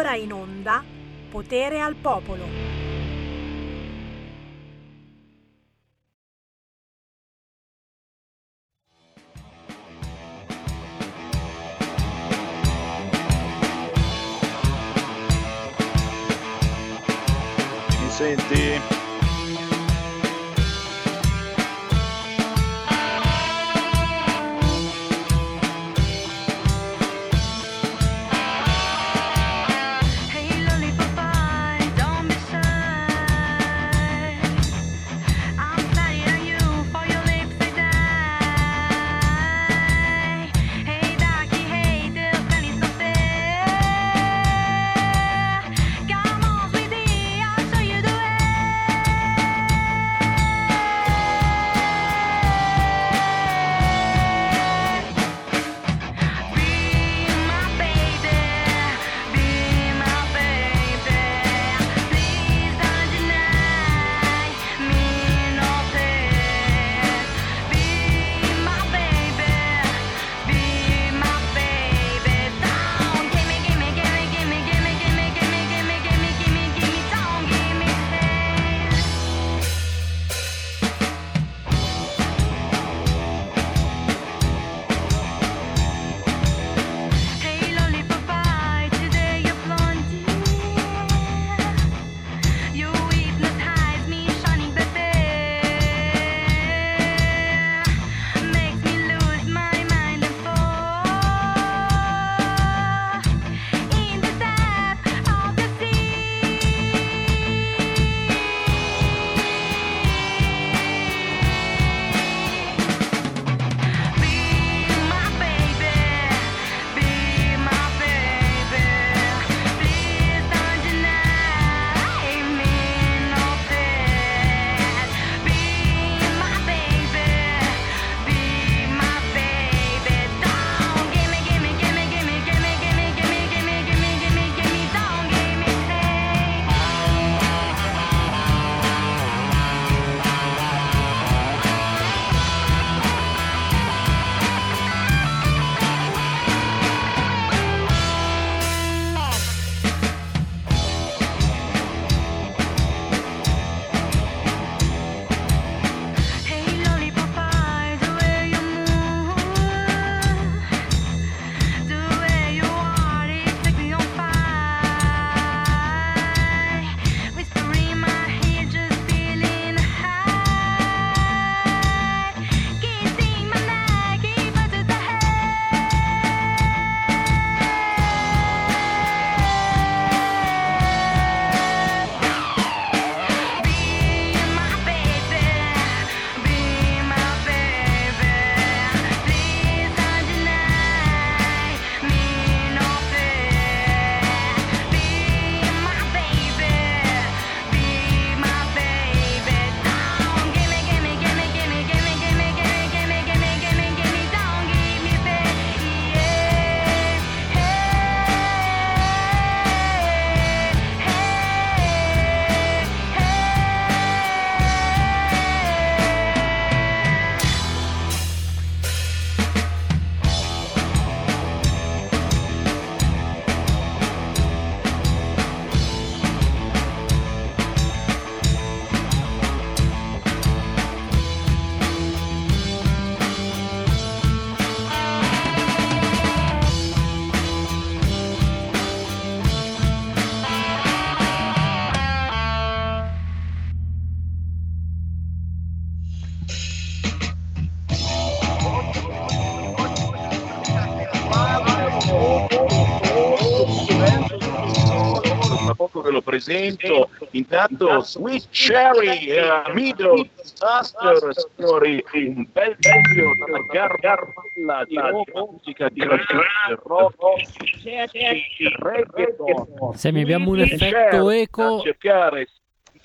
Ora in onda Potere al Popolo. Senti? presento intanto Sweet Cherry uh, Middle Disaster Story, un bel video dalla Garbarella di musica di reggaeton. Se mi abbiamo un effetto eco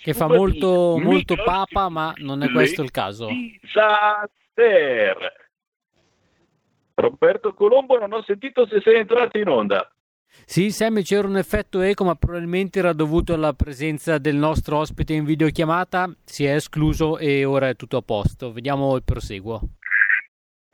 che fa molto, molto papa, ma non è questo il caso. Roberto Colombo non ho sentito se sei entrato in onda. Sì, Sammy, c'era un effetto eco, ma probabilmente era dovuto alla presenza del nostro ospite in videochiamata. Si è escluso e ora è tutto a posto. Vediamo il proseguo.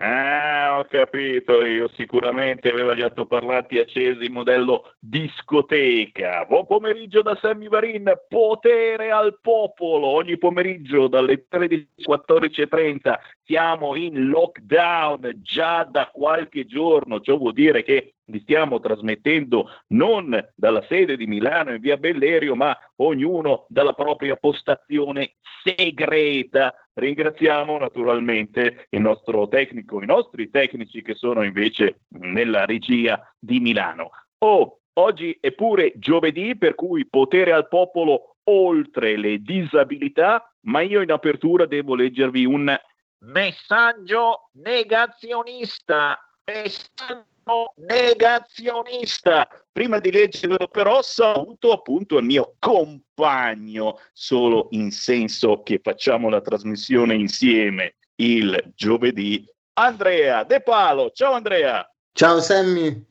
Ah, ho capito io, sicuramente avevo già parlati accesi in modello discoteca. Buon pomeriggio da Sammy Varin, potere al popolo, ogni pomeriggio dalle 13.14.30 siamo in lockdown già da qualche giorno, ciò vuol dire che li stiamo trasmettendo non dalla sede di Milano in via Bellerio, ma ognuno dalla propria postazione segreta. Ringraziamo naturalmente il nostro tecnico, i nostri tecnici che sono invece nella regia di Milano. Oh, oggi è pure giovedì, per cui potere al popolo oltre le disabilità, ma io in apertura devo leggervi un messaggio negazionista. Messaggio negazionista. Prima di leggerlo però saluto appunto il mio compagno, solo in senso che facciamo la trasmissione insieme il giovedì, Andrea De Palo. Ciao Andrea. Ciao Sammy,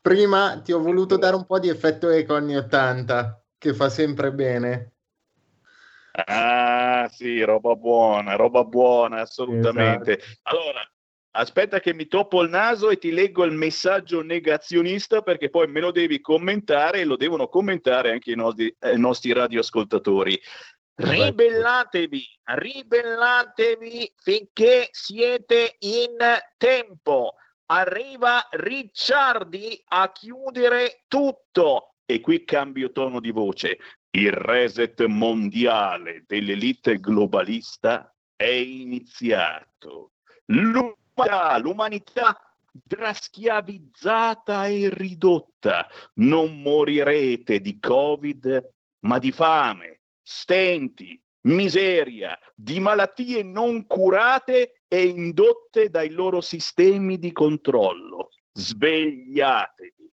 prima ti ho voluto dare un po' di effetto eco anni 80, che fa sempre bene. Ah sì, roba buona, roba buona, assolutamente. Esatto. Allora, aspetta che mi toppo il naso e ti leggo il messaggio negazionista perché poi me lo devi commentare e lo devono commentare anche i nostri, eh, i nostri radioascoltatori. Ribellatevi, ribellatevi finché siete in tempo. Arriva Ricciardi a chiudere tutto. E qui cambio tono di voce. Il reset mondiale dell'elite globalista è iniziato. L'umanità, l'umanità schiavizzata e ridotta. Non morirete di Covid, ma di fame, stenti, miseria, di malattie non curate e indotte dai loro sistemi di controllo. Svegliatevi.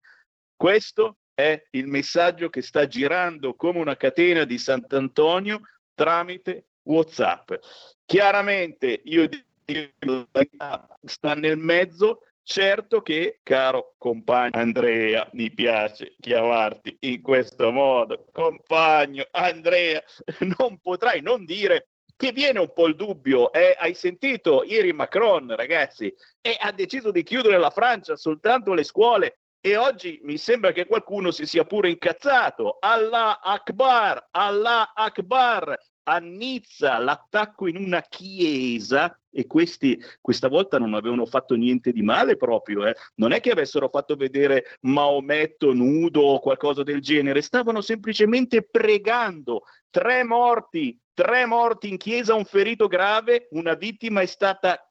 Questo è il messaggio che sta girando come una catena di Sant'Antonio tramite WhatsApp. Chiaramente io dico, sta nel mezzo, certo che, caro compagno Andrea, mi piace chiamarti in questo modo, compagno Andrea, non potrai non dire che viene un po' il dubbio, eh, hai sentito ieri Macron, ragazzi, e ha deciso di chiudere la Francia soltanto le scuole e oggi mi sembra che qualcuno si sia pure incazzato. Allah Akbar, Allah Akbar. A Nizza l'attacco in una chiesa e questi questa volta non avevano fatto niente di male proprio, eh. non è che avessero fatto vedere Maometto nudo o qualcosa del genere, stavano semplicemente pregando. Tre morti, tre morti in chiesa, un ferito grave, una vittima è stata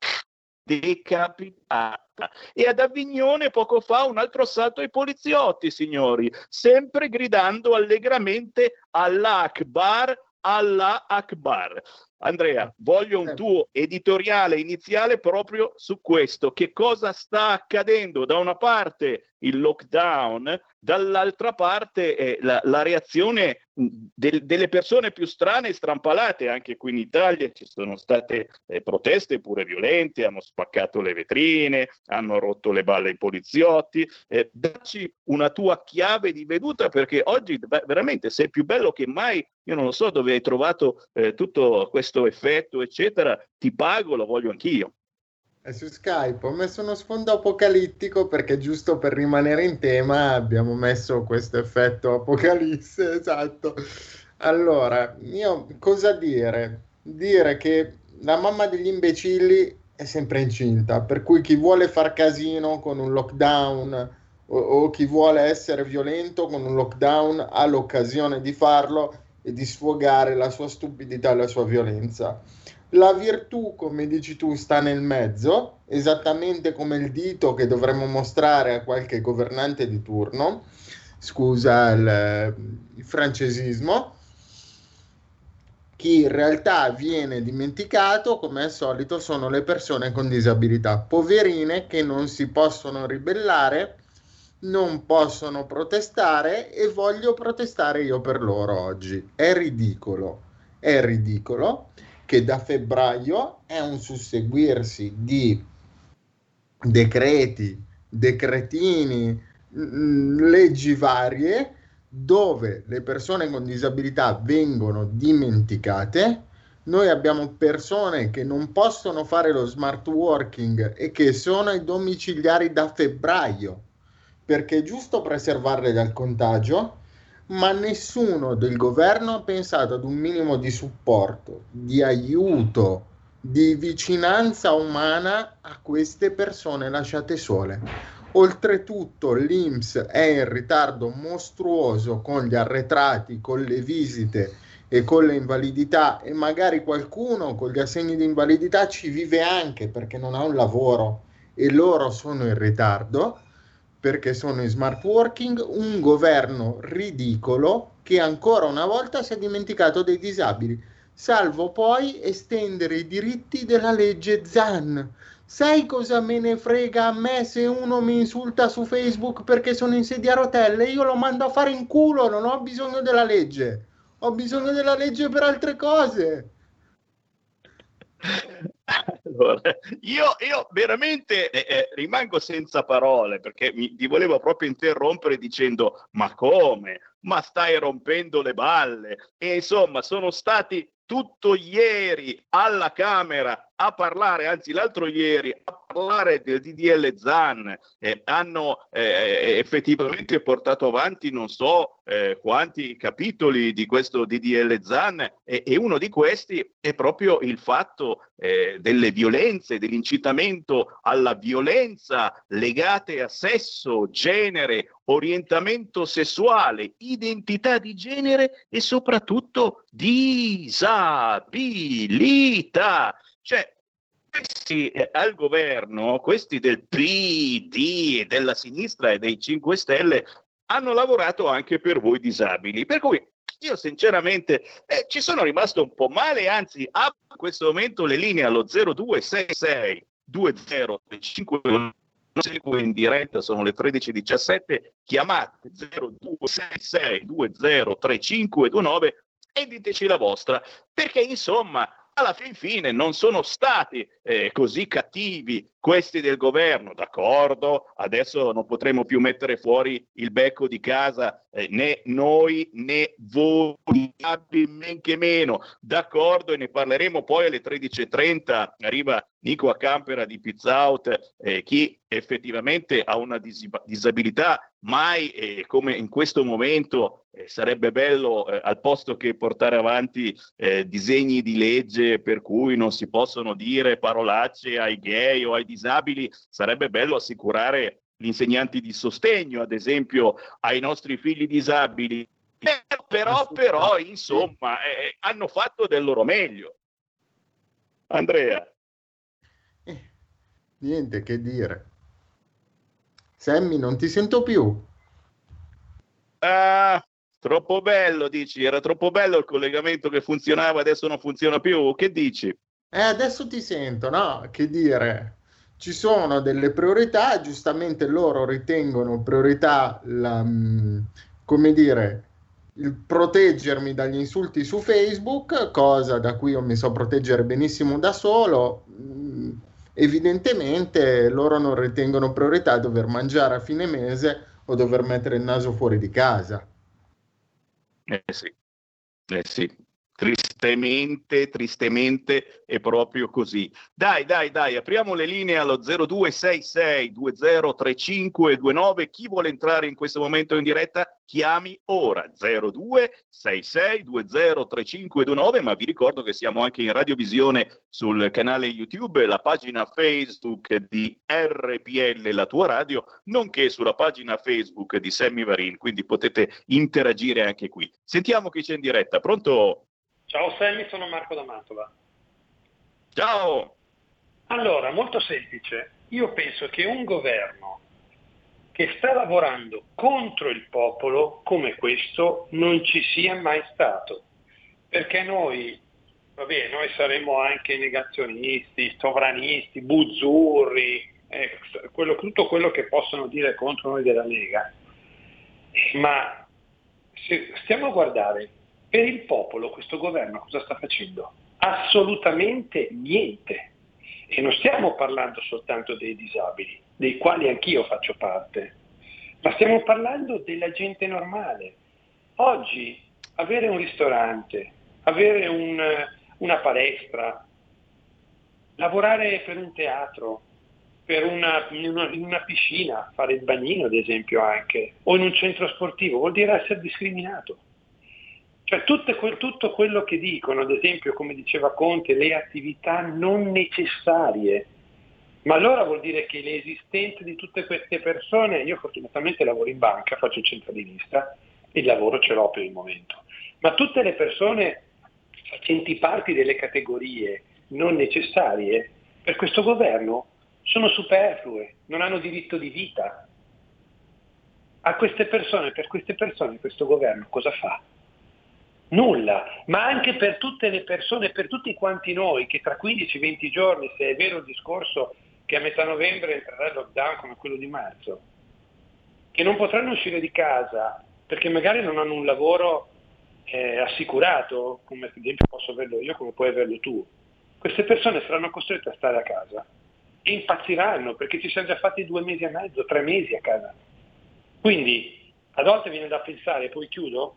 decapitata. E ad Avignone poco fa un altro assalto ai poliziotti, signori, sempre gridando allegramente Allah Akbar, Allah Akbar. Andrea, voglio un tuo editoriale iniziale proprio su questo. Che cosa sta accadendo? Da una parte il lockdown, dall'altra parte eh, la, la reazione del- delle persone più strane e strampalate. Anche qui in Italia ci sono state eh, proteste pure violente, hanno spaccato le vetrine, hanno rotto le balle ai poliziotti. Eh, dacci una tua chiave di veduta perché oggi beh, veramente sei più bello che mai. Io non lo so dove hai trovato eh, tutto questo effetto, eccetera. Ti pago, lo voglio anch'io. È su Skype, ho messo uno sfondo apocalittico perché giusto per rimanere in tema abbiamo messo questo effetto apocalisse, esatto. Allora, io cosa dire? Dire che la mamma degli imbecilli è sempre incinta, per cui chi vuole far casino con un lockdown o, o chi vuole essere violento con un lockdown ha l'occasione di farlo e di sfogare la sua stupidità e la sua violenza. La virtù, come dici tu, sta nel mezzo, esattamente come il dito che dovremmo mostrare a qualche governante di turno. Scusa il, il francesismo. Chi in realtà viene dimenticato, come al solito, sono le persone con disabilità, poverine che non si possono ribellare, non possono protestare e voglio protestare io per loro oggi. È ridicolo, è ridicolo che da febbraio è un susseguirsi di decreti, decretini, mh, leggi varie dove le persone con disabilità vengono dimenticate, Noi abbiamo persone che non possono fare lo smart working e che sono ai domiciliari da febbraio, perché è giusto preservarle dal contagio, ma nessuno del governo ha pensato ad un minimo di supporto, di aiuto, di vicinanza umana a queste persone lasciate sole. Oltretutto l'INPS è in ritardo mostruoso con gli arretrati, con le visite e con le invalidità e magari qualcuno con gli assegni di invalidità ci vive anche perché non ha un lavoro e loro sono in ritardo perché sono in smart working, un governo ridicolo che ancora una volta si è dimenticato dei disabili, salvo poi estendere i diritti della legge ZAN. Sai cosa me ne frega a me se uno mi insulta su Facebook perché sono in sedia a rotelle? Io lo mando a fare in culo, non ho bisogno della legge. Ho bisogno della legge per altre cose. Allora, io, io veramente eh, eh, rimango senza parole perché mi, ti volevo proprio interrompere dicendo ma come? Ma stai rompendo le balle? E insomma sono stati tutto ieri alla Camera a parlare, anzi l'altro ieri, a parlare del DDL ZAN, eh, hanno eh, effettivamente portato avanti non so eh, quanti capitoli di questo DDL ZAN e, e uno di questi è proprio il fatto eh, delle violenze, dell'incitamento alla violenza legate a sesso, genere, orientamento sessuale, identità di genere e soprattutto disabilità. Cioè, questi eh, al governo, questi del PD e della sinistra e dei 5 Stelle, hanno lavorato anche per voi disabili. Per cui io sinceramente eh, ci sono rimasto un po' male, anzi apro in questo momento le linee allo 0266 2035 segue in diretta, sono le 13.17, chiamate 0266 203529 e diteci la vostra, perché insomma alla fin fine non sono stati eh, così cattivi questi del governo, d'accordo, adesso non potremo più mettere fuori il becco di casa eh, né noi né voi, men che meno, d'accordo e ne parleremo poi alle 13.30, arriva Nico a Campera di Pizza Out, eh, chi effettivamente ha una disib- disabilità, mai eh, come in questo momento eh, sarebbe bello eh, al posto che portare avanti eh, disegni di legge per cui non si possono dire parolacce ai gay o ai disabili, sarebbe bello assicurare gli insegnanti di sostegno, ad esempio, ai nostri figli disabili. Però, però, però insomma, eh, hanno fatto del loro meglio. Andrea. Eh, niente che dire. Sammy, non ti sento più. Ah, troppo bello, dici? Era troppo bello il collegamento che funzionava, adesso non funziona più. Che dici? Eh, adesso ti sento, no? Che dire? Ci sono delle priorità, giustamente loro ritengono priorità, la, mm, come dire, il proteggermi dagli insulti su Facebook, cosa da cui io mi so proteggere benissimo da solo. Mm, Evidentemente loro non ritengono priorità dover mangiare a fine mese o dover mettere il naso fuori di casa. Eh sì, eh sì. Tristemente, tristemente è proprio così. Dai, dai, dai, apriamo le linee allo 0266 203529. Chi vuole entrare in questo momento in diretta, chiami ora 0266 203529. Ma vi ricordo che siamo anche in radiovisione sul canale YouTube, la pagina Facebook di RPL, la tua radio, nonché sulla pagina Facebook di Sammy Varin. Quindi potete interagire anche qui. Sentiamo chi c'è in diretta. Pronto? Ciao Sammy, sono Marco da Mantova. Ciao! Allora, molto semplice. Io penso che un governo che sta lavorando contro il popolo come questo non ci sia mai stato. Perché noi, vabbè, noi saremo anche negazionisti, sovranisti, buzzurri, eh, quello- tutto quello che possono dire contro noi della Lega. Ma se stiamo a guardare, per il popolo questo governo cosa sta facendo? Assolutamente niente. E non stiamo parlando soltanto dei disabili, dei quali anch'io faccio parte, ma stiamo parlando della gente normale. Oggi avere un ristorante, avere un, una palestra, lavorare per un teatro, per una, in, una, in una piscina, fare il bagnino ad esempio anche, o in un centro sportivo, vuol dire essere discriminato. Cioè tutto, quel- tutto quello che dicono, ad esempio come diceva Conte, le attività non necessarie, ma allora vuol dire che l'esistenza di tutte queste persone, io fortunatamente lavoro in banca, faccio il centralinista, il lavoro ce l'ho per il momento, ma tutte le persone facenti parte delle categorie non necessarie, per questo governo sono superflue, non hanno diritto di vita. A queste persone, per queste persone questo governo cosa fa? Nulla, ma anche per tutte le persone, per tutti quanti noi che tra 15-20 giorni, se è vero il discorso che a metà novembre entrerà il lockdown come quello di marzo, che non potranno uscire di casa perché magari non hanno un lavoro eh, assicurato, come ad esempio posso averlo io, come puoi averlo tu. Queste persone saranno costrette a stare a casa e impazziranno perché ci siamo già fatti due mesi e mezzo, tre mesi a casa. Quindi a volte viene da pensare, poi chiudo,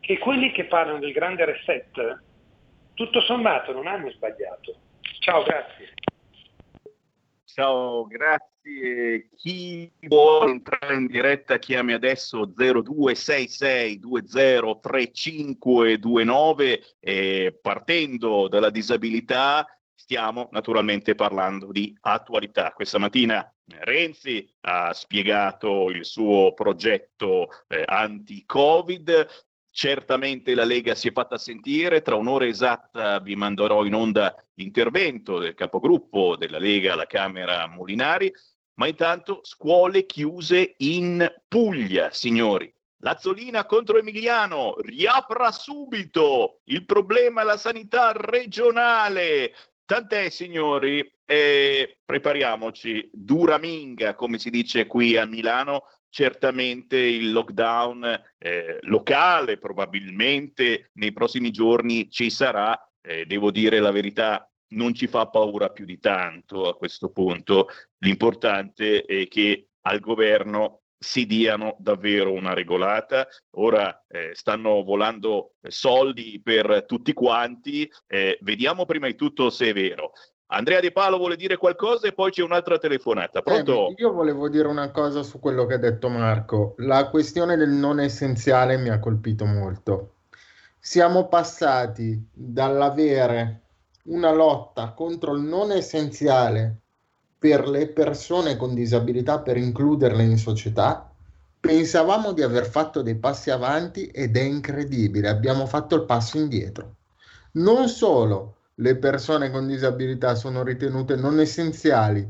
che quelli che parlano del grande reset, tutto sommato non hanno sbagliato. Ciao, grazie. Ciao, grazie. Chi vuole entrare in diretta chiami adesso 0266203529 e partendo dalla disabilità stiamo naturalmente parlando di attualità. Questa mattina Renzi ha spiegato il suo progetto eh, anti-Covid, Certamente la Lega si è fatta sentire, tra un'ora esatta vi manderò in onda l'intervento del capogruppo della Lega alla Camera Molinari, ma intanto scuole chiuse in Puglia, signori. Lazzolina contro Emiliano, riapra subito, il problema è la sanità regionale. Tant'è, signori, eh, prepariamoci, dura minga, come si dice qui a Milano, certamente il lockdown eh, locale probabilmente nei prossimi giorni ci sarà, eh, devo dire la verità, non ci fa paura più di tanto a questo punto, l'importante è che al governo si diano davvero una regolata. Ora eh, stanno volando soldi per tutti quanti, eh, vediamo prima di tutto se è vero. Andrea De Palo vuole dire qualcosa e poi c'è un'altra telefonata. Pronto? Eh, io volevo dire una cosa su quello che ha detto Marco. La questione del non essenziale mi ha colpito molto. Siamo passati dall'avere una lotta contro il non essenziale per le persone con disabilità per includerle in società. Pensavamo di aver fatto dei passi avanti ed è incredibile, abbiamo fatto il passo indietro. Non solo le persone con disabilità sono ritenute non essenziali,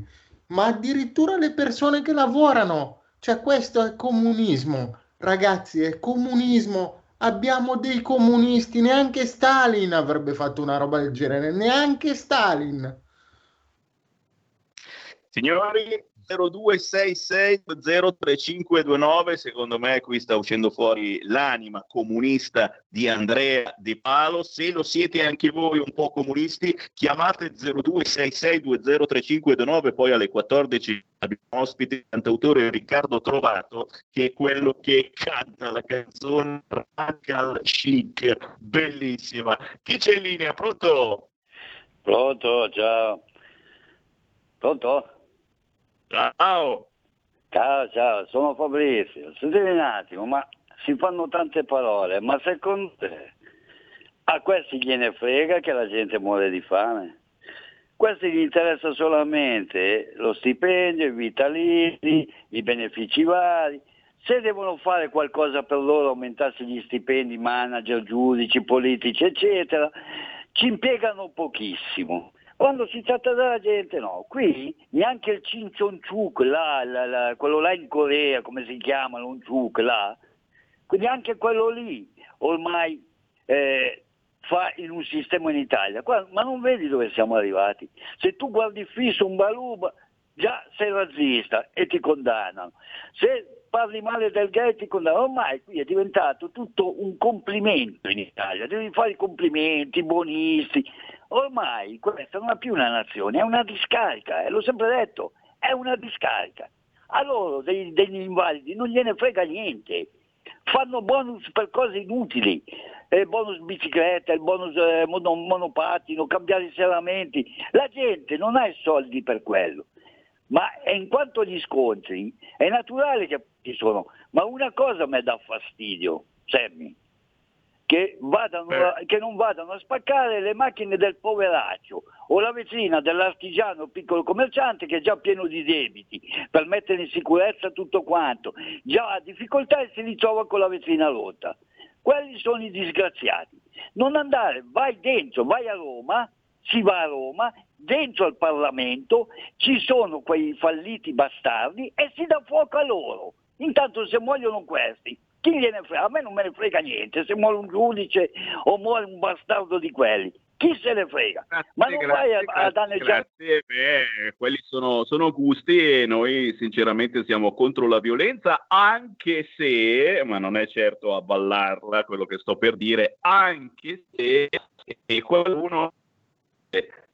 ma addirittura le persone che lavorano. Cioè questo è comunismo. Ragazzi, è comunismo. Abbiamo dei comunisti, neanche Stalin avrebbe fatto una roba del genere, neanche Stalin. Signori, 0266203529, secondo me qui sta uscendo fuori l'anima comunista di Andrea De Palo. Se lo siete anche voi un po' comunisti, chiamate 0266203529, poi alle 14 abbiamo ospite il cantautore Riccardo Trovato, che è quello che canta la canzone Radical Chic, bellissima. Chi c'è in linea? Pronto? Pronto, ciao. Pronto? Ciao! Ciao, ciao, sono Fabrizio. Sentite un attimo, ma si fanno tante parole, ma secondo te a questi gliene frega che la gente muore di fame? Questi gli interessa solamente lo stipendio, i vitalizi, i benefici vari. Se devono fare qualcosa per loro, aumentarsi gli stipendi, manager, giudici, politici, eccetera, ci impiegano pochissimo. Quando si tratta della gente no, qui neanche il là, quello là in Corea, come si chiama, l'Onchuk là, quindi anche quello lì ormai eh, fa in un sistema in Italia. Qua- ma non vedi dove siamo arrivati? Se tu guardi fisso un baluba, già sei razzista e ti condannano. Se parli male del gay ti condannano. Ormai qui è diventato tutto un complimento in Italia, devi fare i complimenti, buonisti. Ormai questa non è più una nazione, è una discarica, eh, l'ho sempre detto, è una discarica. A loro dei- degli invalidi non gliene frega niente. fanno bonus per cose inutili, eh, bonus bicicletta, il bonus eh, mono- monopattino, cambiare i serramenti, la gente non ha i soldi per quello. Ma in quanto agli scontri, è naturale che ci sono, ma una cosa mi dà fastidio, Sammy, che, vadano, Eh. che non vadano a spaccare le macchine del poveraccio o la vetrina dell'artigiano piccolo commerciante che è già pieno di debiti per mettere in sicurezza tutto quanto, già ha difficoltà e si ritrova con la vetrina rotta. Quelli sono i disgraziati. Non andare, vai dentro, vai a Roma, si va a Roma, dentro al Parlamento ci sono quei falliti bastardi e si dà fuoco a loro. Intanto se muoiono questi, chi gliene frega? A me non me ne frega niente, se muore un giudice o muore un bastardo di quelli, chi se ne frega? Ma non vai a, a danneggiare grazie. Beh, quelli sono, sono gusti e noi sinceramente siamo contro la violenza, anche se, ma non è certo a ballarla quello che sto per dire, anche se qualcuno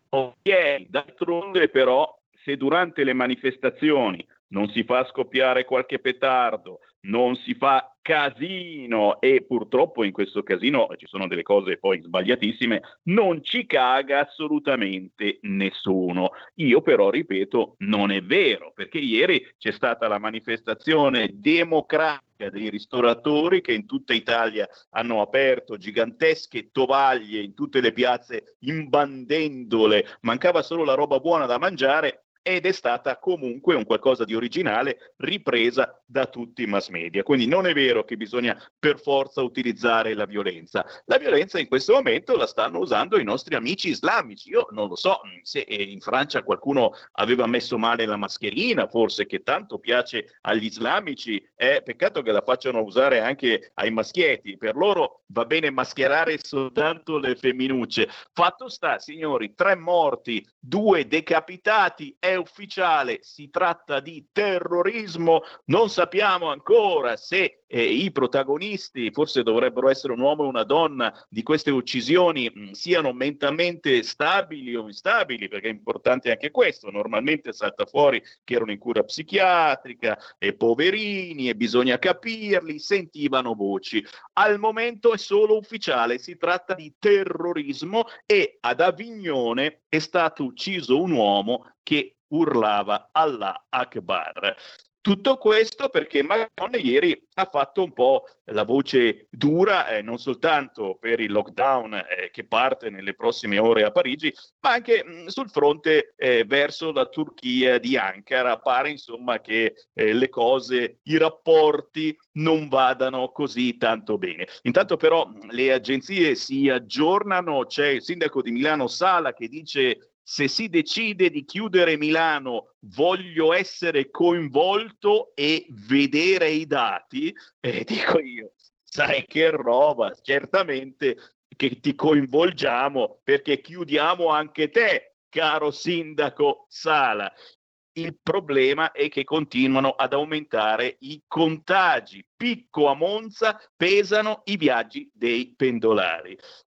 ok, d'altronde però se durante le manifestazioni non si fa scoppiare qualche petardo, non si fa casino e purtroppo in questo casino ci sono delle cose poi sbagliatissime, non ci caga assolutamente nessuno. Io però ripeto, non è vero, perché ieri c'è stata la manifestazione democratica dei ristoratori che in tutta Italia hanno aperto gigantesche tovaglie in tutte le piazze imbandendole, mancava solo la roba buona da mangiare ed è stata comunque un qualcosa di originale ripresa da tutti i mass media. Quindi non è vero che bisogna per forza utilizzare la violenza. La violenza in questo momento la stanno usando i nostri amici islamici. Io non lo so se eh, in Francia qualcuno aveva messo male la mascherina, forse che tanto piace agli islamici, è peccato che la facciano usare anche ai maschietti. Per loro va bene mascherare soltanto le femminucce. Fatto sta, signori, tre morti, due decapitati, è ufficiale, si tratta di terrorismo, non sappiamo ancora se eh, i protagonisti, forse dovrebbero essere un uomo e una donna, di queste uccisioni mh, siano mentalmente stabili o instabili, perché è importante anche questo, normalmente salta fuori che erano in cura psichiatrica e poverini e bisogna capirli, sentivano voci. Al momento è solo ufficiale, si tratta di terrorismo e ad Avignone è stato ucciso un uomo che urlava Allah Akbar. Tutto questo perché Macron ieri ha fatto un po' la voce dura, eh, non soltanto per il lockdown eh, che parte nelle prossime ore a Parigi, ma anche mh, sul fronte eh, verso la Turchia di Ankara. Pare insomma che eh, le cose, i rapporti non vadano così tanto bene. Intanto però mh, le agenzie si aggiornano, c'è il sindaco di Milano Sala che dice se si decide di chiudere Milano, voglio essere coinvolto e vedere i dati, e dico io, sai che roba, certamente che ti coinvolgiamo perché chiudiamo anche te, caro sindaco Sala. Il problema è che continuano ad aumentare i contagi. Picco a Monza pesano i viaggi dei pendolari.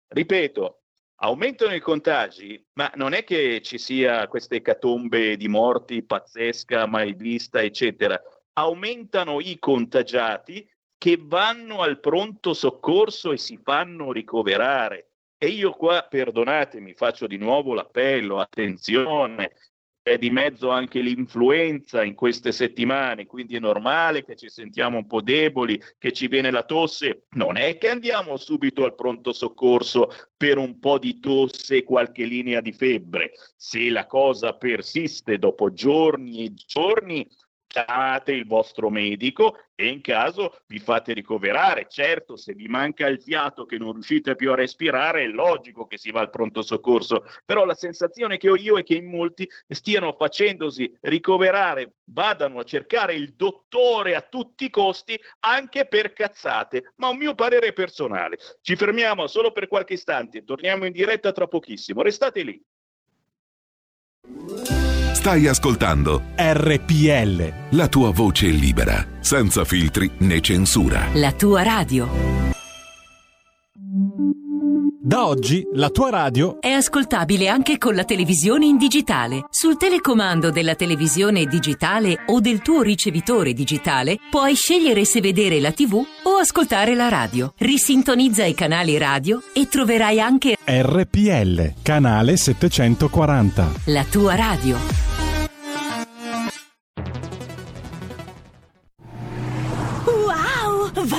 Ripeto, aumentano i contagi, ma non è che ci sia questa ecatombe di morti pazzesca, mai vista, eccetera. Aumentano i contagiati che vanno al pronto soccorso e si fanno ricoverare. E io qua, perdonatemi, faccio di nuovo l'appello, attenzione, è di mezzo anche l'influenza in queste settimane, quindi è normale che ci sentiamo un po' deboli, che ci viene la tosse. Non è che andiamo subito al pronto soccorso per un po' di tosse e qualche linea di febbre. Se la cosa persiste dopo giorni e giorni, chiamate il vostro medico e in caso vi fate ricoverare. Certo, se vi manca il fiato che non riuscite più a respirare, è logico che si va al pronto soccorso, però la sensazione che ho io è che in molti stiano facendosi ricoverare, vadano a cercare il dottore a tutti i costi, anche per cazzate, ma un mio parere personale. Ci fermiamo solo per qualche istante, torniamo in diretta tra pochissimo. Restate lì. Stai ascoltando RPL. la tua voce libera, senza filtri né censura. La tua radio. Da Da oggi la tua radio È ascoltabile anche con la televisione in digitale. Sul telecomando della televisione digitale o del tuo ricevitore digitale puoi scegliere se vedere la TV o ascoltare la radio. Risintonizza i canali radio e troverai anche RPL, canale 740. la tua radio.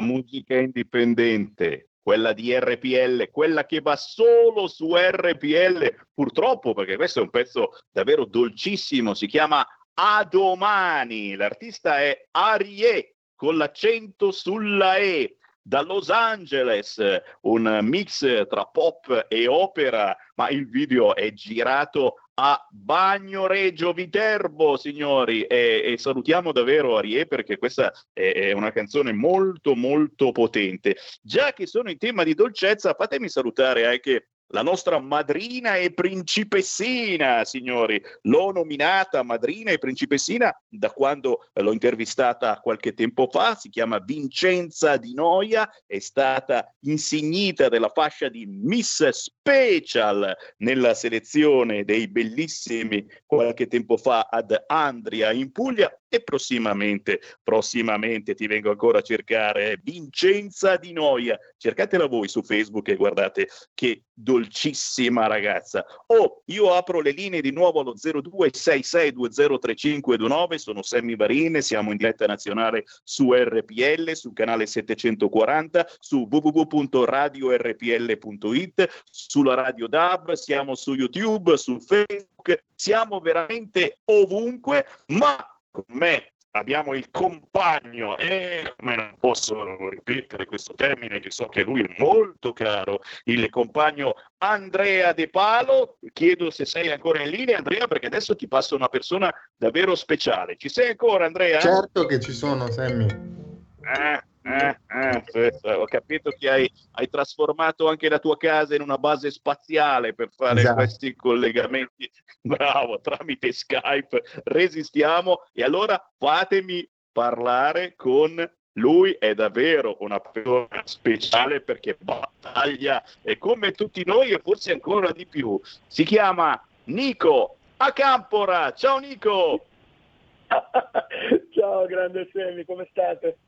La musica indipendente, quella di RPL, quella che va solo su RPL, purtroppo perché questo è un pezzo davvero dolcissimo, si chiama A domani, l'artista è Arie con l'accento sulla E. da Los Angeles, un mix tra pop e opera, ma il video è girato a Bagnoregio Viterbo, signori, e, e salutiamo davvero Arie perché questa è, è una canzone molto molto potente. Già che sono in tema di dolcezza, fatemi salutare anche la nostra madrina e principessina, signori. L'ho nominata madrina e principessina da quando l'ho intervistata qualche tempo fa. Si chiama Vincenza Di Noia, è stata insignita della fascia di Miss Special nella selezione dei bellissimi qualche tempo fa ad Andria in Puglia e prossimamente, prossimamente ti vengo ancora a cercare Vincenza Di Noia. Cercatela voi su Facebook e guardate che dolcissima ragazza. Oh, io apro le linee di nuovo allo 0266203529, sono Sammy Varin, siamo in diretta nazionale su RPL, sul canale 740, su www.radiorpl.it, sulla Radio DAB, siamo su YouTube, su Facebook, siamo veramente ovunque, ma con me abbiamo il compagno e come non posso ripetere questo termine che so che a lui è molto caro, il compagno Andrea De Palo. Chiedo se sei ancora in linea Andrea perché adesso ti passa una persona davvero speciale. Ci sei ancora Andrea? Certo che ci sono, Sammy. Eh, eh, eh, sì, sì, ho capito che hai, hai trasformato anche la tua casa in una base spaziale per fare Esatto. questi collegamenti. Bravo, tramite Skype resistiamo. E allora fatemi parlare con lui, è davvero una persona speciale perché battaglia e come tutti noi e forse ancora di più. Si chiama Nico Acampora. Ciao Nico! Ciao grande Semi, come state?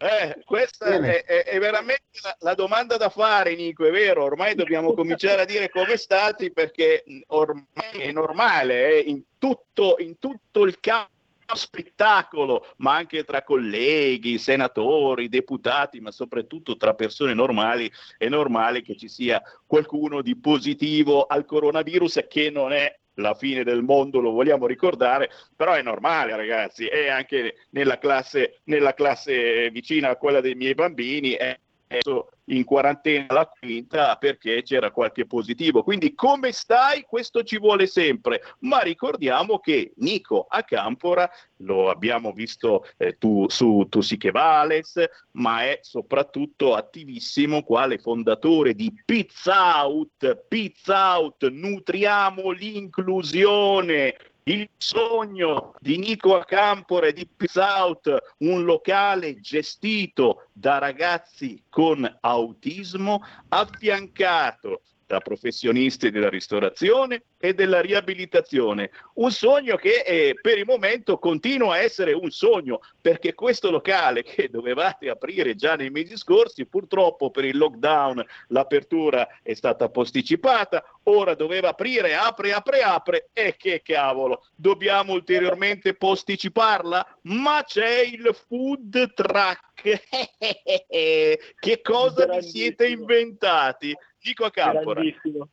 Eh, questa è, è- è veramente la, la domanda da fare, Nico, è vero, ormai dobbiamo cominciare a dire come stati perché ormai è normale, eh, in, tutto, in tutto il campo spettacolo, ma anche tra colleghi, senatori, deputati, ma soprattutto tra persone normali, è normale che ci sia qualcuno di positivo al coronavirus che non è la fine del mondo, lo vogliamo ricordare, però è normale ragazzi, è anche nella classe, nella classe vicina a quella dei miei bambini, è adesso in quarantena la quinta perché c'era qualche positivo. Quindi come stai? Questo ci vuole sempre, ma ricordiamo che Nico a Campora lo abbiamo visto eh, tu, su Tu sì che vales, ma è soprattutto attivissimo quale fondatore di Pizza Out, Pizza Out, nutriamo l'inclusione. Il sogno di Nico Acampora e di Pizza Out, un locale gestito da ragazzi con autismo, affiancato da professionisti della ristorazione e della riabilitazione. Un sogno che eh, per il momento continua a essere un sogno, perché questo locale che dovevate aprire già nei mesi scorsi, purtroppo per il lockdown l'apertura è stata posticipata, ora doveva aprire, apre, apre, apre, e che cavolo, dobbiamo ulteriormente posticiparla? Ma c'è il food truck. che cosa vi siete inventati? Dico a Campora. Grandissimo.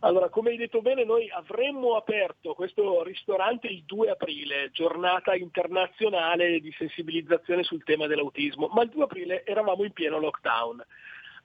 Allora, come hai detto bene, noi avremmo aperto questo ristorante il 2 aprile, giornata internazionale di sensibilizzazione sul tema dell'autismo, ma il 2 aprile eravamo in pieno lockdown.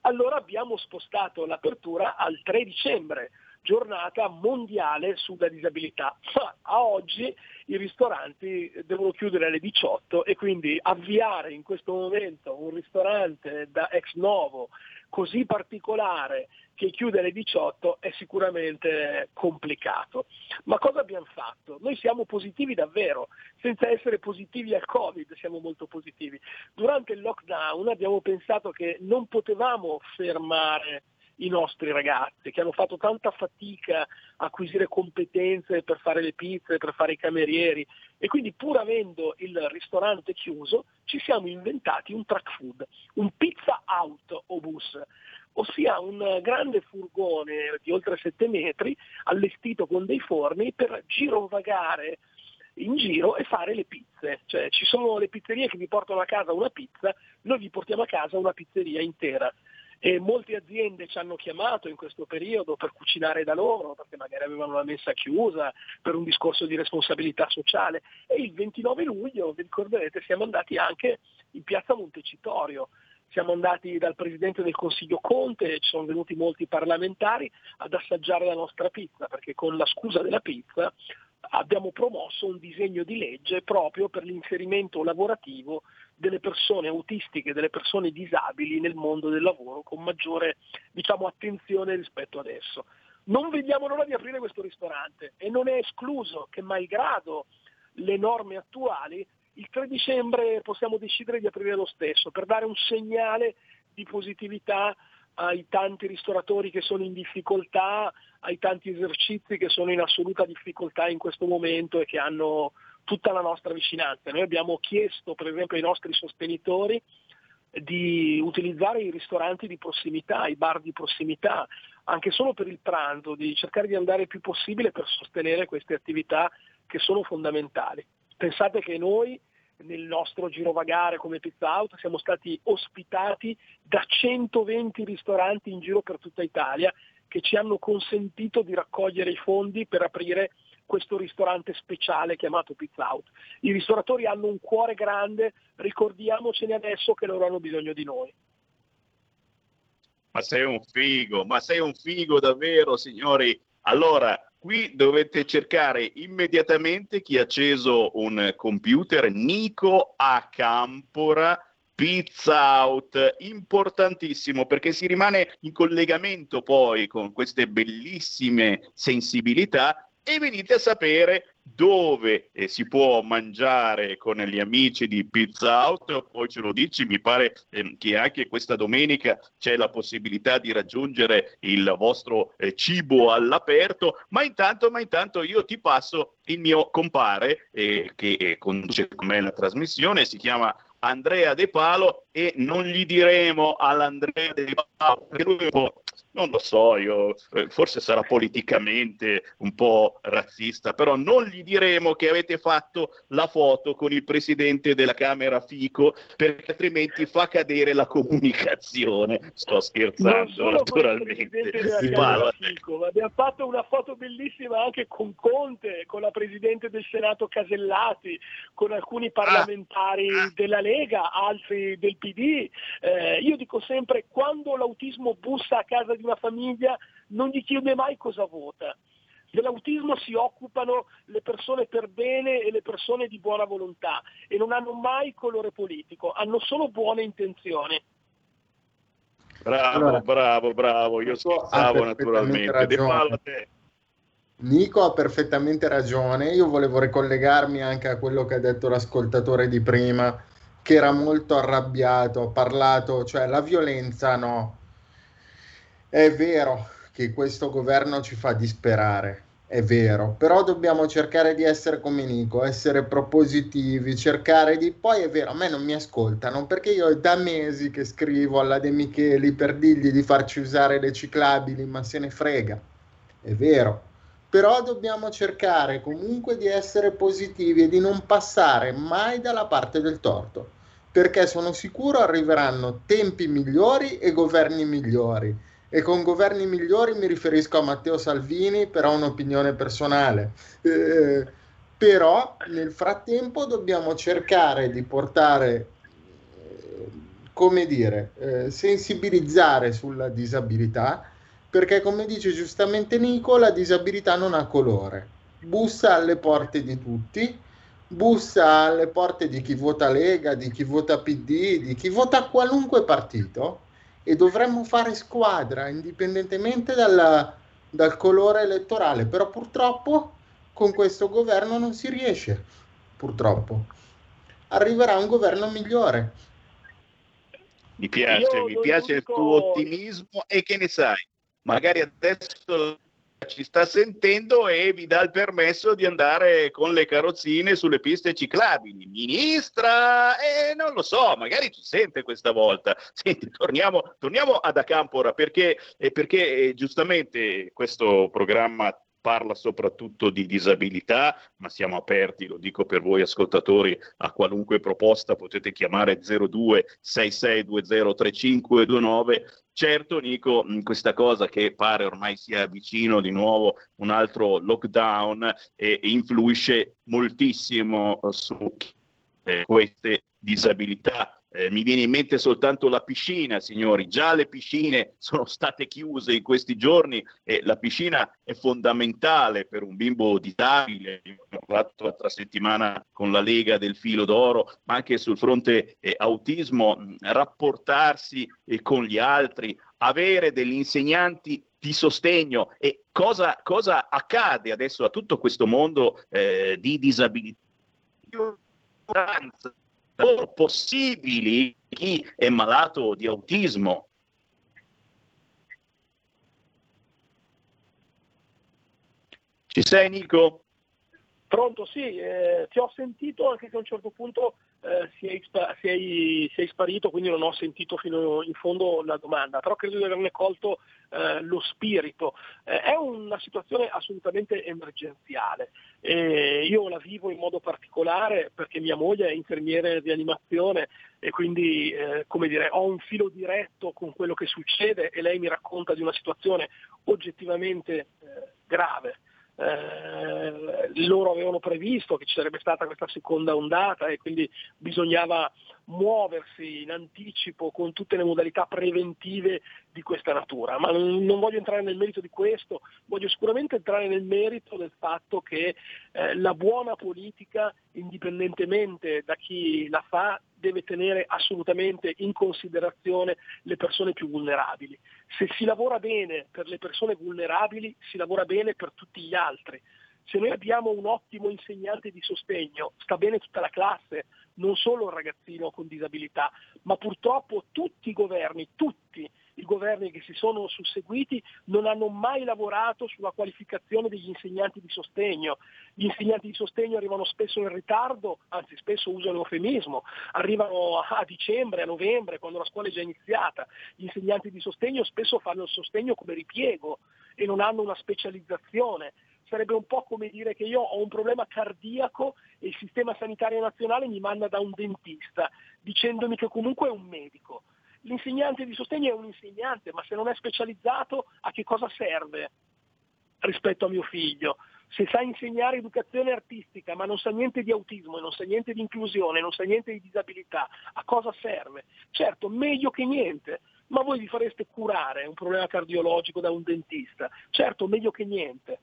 Allora abbiamo spostato l'apertura al 3 dicembre, giornata mondiale sulla disabilità. A oggi i ristoranti devono chiudere alle 18 e quindi avviare in questo momento un ristorante da ex novo così particolare che chiude alle 18 è sicuramente complicato. Ma cosa abbiamo fatto? Noi siamo positivi davvero, senza essere positivi al Covid, siamo molto positivi. Durante il lockdown abbiamo pensato che non potevamo fermare i nostri ragazzi che hanno fatto tanta fatica a acquisire competenze per fare le pizze, per fare i camerieri e quindi pur avendo il ristorante chiuso ci siamo inventati un track food, un pizza autobus, ossia un grande furgone di oltre 7 metri allestito con dei forni per girovagare in giro e fare le pizze. Cioè ci sono le pizzerie che vi portano a casa una pizza, noi vi portiamo a casa una pizzeria intera. E molte aziende ci hanno chiamato in questo periodo per cucinare da loro, perché magari avevano la mensa chiusa, per un discorso di responsabilità sociale. E il 29 luglio, vi ricorderete, siamo andati anche in piazza Montecitorio siamo andati dal Presidente del Consiglio Conte ci sono venuti molti parlamentari ad assaggiare la nostra pizza, perché con la scusa della pizza abbiamo promosso un disegno di legge proprio per l'inserimento lavorativo delle persone autistiche, delle persone disabili nel mondo del lavoro con maggiore diciamo, attenzione rispetto adesso. Non vediamo l'ora di aprire questo ristorante e non è escluso che malgrado le norme attuali il 3 dicembre possiamo decidere di aprire lo stesso per dare un segnale di positività ai tanti ristoratori che sono in difficoltà, ai tanti esercizi che sono in assoluta difficoltà in questo momento e che hanno tutta la nostra vicinanza. Noi abbiamo chiesto per esempio ai nostri sostenitori di utilizzare i ristoranti di prossimità, i bar di prossimità, anche solo per il pranzo, di cercare di andare il più possibile per sostenere queste attività che sono fondamentali. Pensate che noi nel nostro girovagare come Pizza Out siamo stati ospitati da 120 ristoranti in giro per tutta Italia che ci hanno consentito di raccogliere i fondi per aprire questo ristorante speciale chiamato Pizza Out. I ristoratori hanno un cuore grande, ricordiamocene adesso che loro hanno bisogno di noi. Ma sei un figo, ma sei un figo davvero, signori. Allora, qui dovete cercare immediatamente chi ha acceso un computer, Nico a Campora. Pizza Out, importantissimo perché si rimane in collegamento poi con queste bellissime sensibilità e venite a sapere dove eh, si può mangiare con gli amici di Pizza Out, poi ce lo dici, mi pare ehm, che anche questa domenica c'è la possibilità di raggiungere il vostro eh, cibo all'aperto, ma intanto, ma intanto io ti passo il mio compare eh, che eh, conduce con me la trasmissione, si chiama Andrea De Palo e non gli diremo all'Andrea De Palo perché lui è un po' non lo so, io eh, forse sarà politicamente un po' razzista, però non gli diremo che avete fatto la foto con il presidente della Camera Fico, perché altrimenti fa cadere la comunicazione. Sto scherzando, naturalmente. Sì, Fico, abbiamo fatto una foto bellissima anche con Conte, con la Presidente del Senato Casellati, con alcuni parlamentari della Lega, altri del PD. Eh, io dico sempre, quando l'autismo bussa a casa di una famiglia non gli chiede mai cosa vota. Dell'autismo si occupano le persone per bene e le persone di buona volontà e non hanno mai colore politico, hanno solo buone intenzioni. Bravo, Allora, bravo, bravo, io scherzavo perfettamente naturalmente. Ragione. Nico ha perfettamente ragione, io volevo ricollegarmi anche a quello che ha detto l'ascoltatore di prima, che era molto arrabbiato, ha parlato, cioè la violenza no. È vero che questo governo ci fa disperare, è vero, però dobbiamo cercare di essere come Nico, essere propositivi, cercare di... Poi è vero, a me non mi ascoltano perché io è da mesi che scrivo alla De Micheli per dirgli di farci usare le ciclabili, ma se ne frega, è vero però dobbiamo cercare comunque di essere positivi e di non passare mai dalla parte del torto, perché sono sicuro arriveranno tempi migliori e governi migliori. E con governi migliori mi riferisco a Matteo Salvini, però un'opinione personale. Eh, però nel frattempo dobbiamo cercare di portare, eh, come dire, eh, sensibilizzare sulla disabilità perché come dice giustamente Nico, la disabilità non ha colore. Bussa alle porte di tutti, bussa alle porte di chi vota Lega, di chi vota PD, di chi vota qualunque partito e dovremmo fare squadra indipendentemente dalla- dal colore elettorale, però purtroppo con questo governo non si riesce, purtroppo. Arriverà un governo migliore. Mi piace, Io mi piace il dico- tuo ottimismo e che ne sai? Magari adesso ci sta sentendo e vi dà il permesso di andare con le carrozzine sulle piste ciclabili. Ministra, eh, non lo so, magari ci sente questa volta. Senti, torniamo, torniamo ad Acampora perché, eh, perché eh, giustamente questo programma parla soprattutto di disabilità, ma siamo aperti, lo dico per voi ascoltatori, a qualunque proposta potete chiamare 02 6620 3529. Certo, Nico, mh, questa cosa che pare ormai sia vicino di nuovo un altro lockdown e influisce moltissimo eh, su eh, queste disabilità. Eh, mi viene in mente soltanto la piscina, signori. Già le piscine sono state chiuse in questi giorni e la piscina è fondamentale per un bimbo disabile. Ho parlato l'altra settimana con la Lega del Filo d'Oro, ma anche sul fronte eh, autismo, mh, rapportarsi eh, con gli altri, avere degli insegnanti di sostegno e cosa, cosa accade adesso a tutto questo mondo eh, di disabilità possibili chi è malato di autismo. Ci sei Nico? Pronto, sì, eh, ti ho sentito anche che a un certo punto eh, sei, sei- sei sparito, quindi non ho sentito fino in fondo la domanda, però credo di averne colto eh, lo spirito. Eh, è una situazione assolutamente emergenziale. Eh, io la vivo in modo particolare perché mia moglie è infermiere di animazione e quindi eh, dire, ho un filo diretto con quello che succede e lei mi racconta di una situazione oggettivamente eh, grave. Eh, loro avevano previsto che ci sarebbe stata questa seconda ondata e quindi bisognava muoversi in anticipo con tutte le modalità preventive di questa natura. Ma non, voglio entrare nel merito di questo, voglio sicuramente entrare nel merito del fatto che eh, la buona politica, indipendentemente da chi la fa, deve tenere assolutamente in considerazione le persone più vulnerabili. Se si lavora bene per le persone vulnerabili, si lavora bene per tutti gli altri. Se noi abbiamo un ottimo insegnante di sostegno, sta bene tutta la classe, non solo il ragazzino con disabilità, ma purtroppo tutti i governi, tutti i governi che si sono susseguiti non hanno mai lavorato sulla qualificazione degli insegnanti di sostegno. Gli insegnanti di sostegno arrivano spesso in ritardo, anzi spesso usano l'eufemismo, arrivano a dicembre, a novembre, quando la scuola è già iniziata. Gli insegnanti di sostegno spesso fanno il sostegno come ripiego e non hanno una specializzazione sarebbe un po' come dire che io ho un problema cardiaco e il sistema sanitario nazionale mi manda da un dentista, dicendomi che comunque è un medico. L'insegnante di sostegno è un insegnante, ma se non è specializzato a che cosa serve rispetto a mio figlio? Se sa insegnare educazione artistica ma non sa niente di autismo, non sa niente di inclusione, non sa niente di disabilità, a cosa serve? Certo, meglio che niente, ma voi vi fareste curare un problema cardiologico da un dentista? Certo, meglio che niente.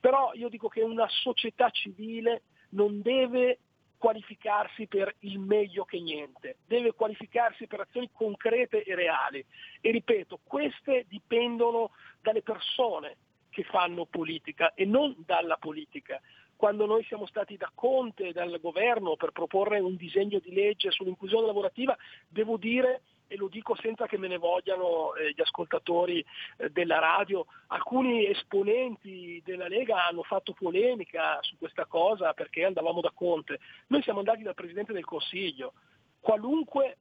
Però io dico che una società civile non deve qualificarsi per il meglio che niente, deve qualificarsi per azioni concrete e reali. E ripeto, queste dipendono dalle persone che fanno politica e non dalla politica. Quando noi siamo stati da Conte e dal governo per proporre un disegno di legge sull'inclusione lavorativa, devo dire e lo dico senza che me ne vogliano eh, gli ascoltatori eh, della radio, alcuni esponenti della Lega hanno fatto polemica su questa cosa perché andavamo da Conte. Noi siamo andati dal Presidente del Consiglio, qualunque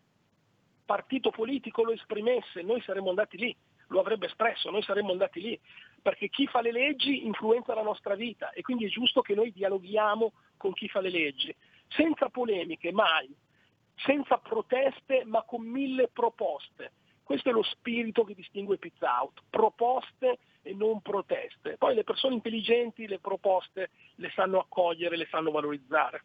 partito politico lo esprimesse, noi saremmo andati lì, lo avrebbe espresso, noi saremmo andati lì, perché chi fa le leggi influenza la nostra vita e quindi è giusto che noi dialoghiamo con chi fa le leggi, senza polemiche, mai, senza proteste ma con mille proposte. Questo è lo spirito che distingue Pizza Out, proposte e non proteste. Poi le persone intelligenti le proposte le sanno accogliere, le sanno valorizzare.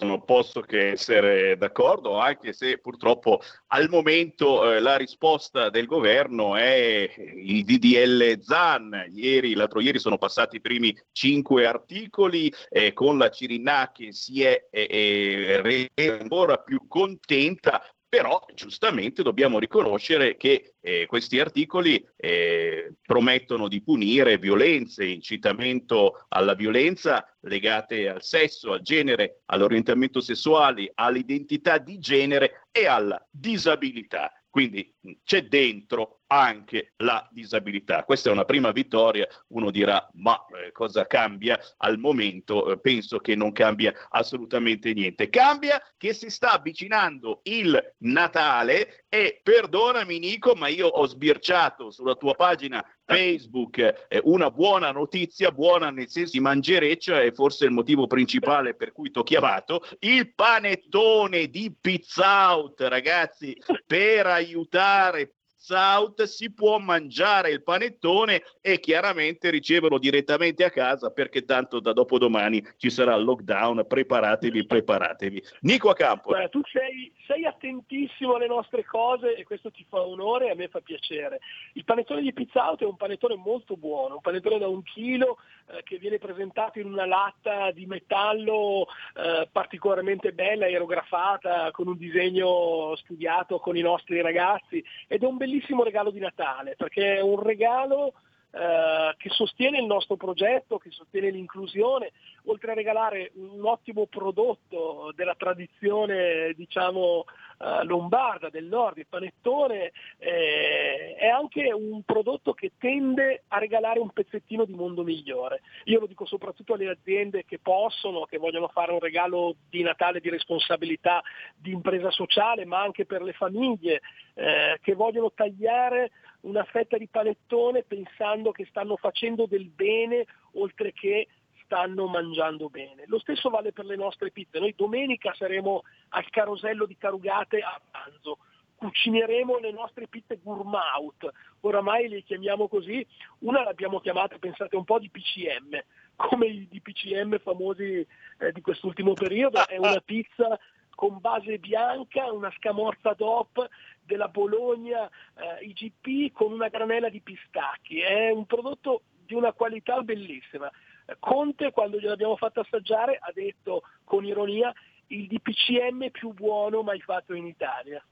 Non posso che essere d'accordo, anche se purtroppo al momento eh, la risposta del governo è il DDL ZAN. Ieri, l'altro ieri sono passati i primi cinque articoli eh, con la Cirinà che si è eh, resa ancora più contenta però giustamente dobbiamo riconoscere che eh, questi articoli eh, promettono di punire violenze, incitamento alla violenza legate al sesso, al genere, all'orientamento sessuale, all'identità di genere e alla disabilità. Quindi c'è dentro anche la disabilità. Questa è una prima vittoria, uno dirà ma eh, cosa cambia al momento? Eh, penso che non cambia assolutamente niente. Cambia che si sta avvicinando il Natale e perdonami Nico, ma io ho sbirciato sulla tua pagina Facebook eh, una buona notizia, buona nel senso di mangereccia e forse il motivo principale per cui ti ho chiamato, il panettone di Pizza Out, ragazzi, per aiutare Pizza Out si può mangiare il panettone e chiaramente riceverlo direttamente a casa perché tanto da dopodomani ci sarà il lockdown, preparatevi, preparatevi. Nico a campo. Guarda, tu sei, sei attentissimo alle nostre cose e questo ti fa onore e a me fa piacere. Il panettone di Pizza Out è un panettone molto buono, un panettone da un chilo eh, che viene presentato in una latta di metallo eh, particolarmente bella, aerografata, con un disegno studiato con i nostri ragazzi ed è un bellissimo regalo di Natale perché è un regalo eh, che sostiene il nostro progetto, che sostiene l'inclusione, oltre a regalare un ottimo prodotto della tradizione diciamo eh, lombarda del nord, il panettone, eh, è anche un prodotto che tende a regalare un pezzettino di mondo migliore. Io lo dico soprattutto alle aziende che possono, che vogliono fare un regalo di Natale di responsabilità di impresa sociale, ma anche per le famiglie eh, che vogliono tagliare una fetta di panettone pensando che stanno facendo del bene oltre che stanno mangiando bene. Lo stesso vale per le nostre pizze. Noi domenica saremo al carosello di Carugate a pranzo. Cucineremo le nostre pizze gourmet, oramai le chiamiamo così, una l'abbiamo chiamata, pensate un po', di PCM, come i DPCM famosi eh, di quest'ultimo periodo, è una pizza con base bianca, una scamorza DOP della Bologna eh, IGP con una granella di pistacchi. È un prodotto di una qualità bellissima. Conte, quando gliel'abbiamo fatto assaggiare, ha detto con ironia il DPCM più buono mai fatto in Italia.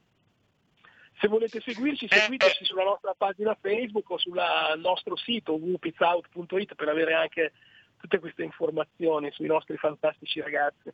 Se volete seguirci, seguiteci sulla nostra pagina Facebook o sul nostro sito www.pizzout.it per avere anche tutte queste informazioni sui nostri fantastici ragazzi.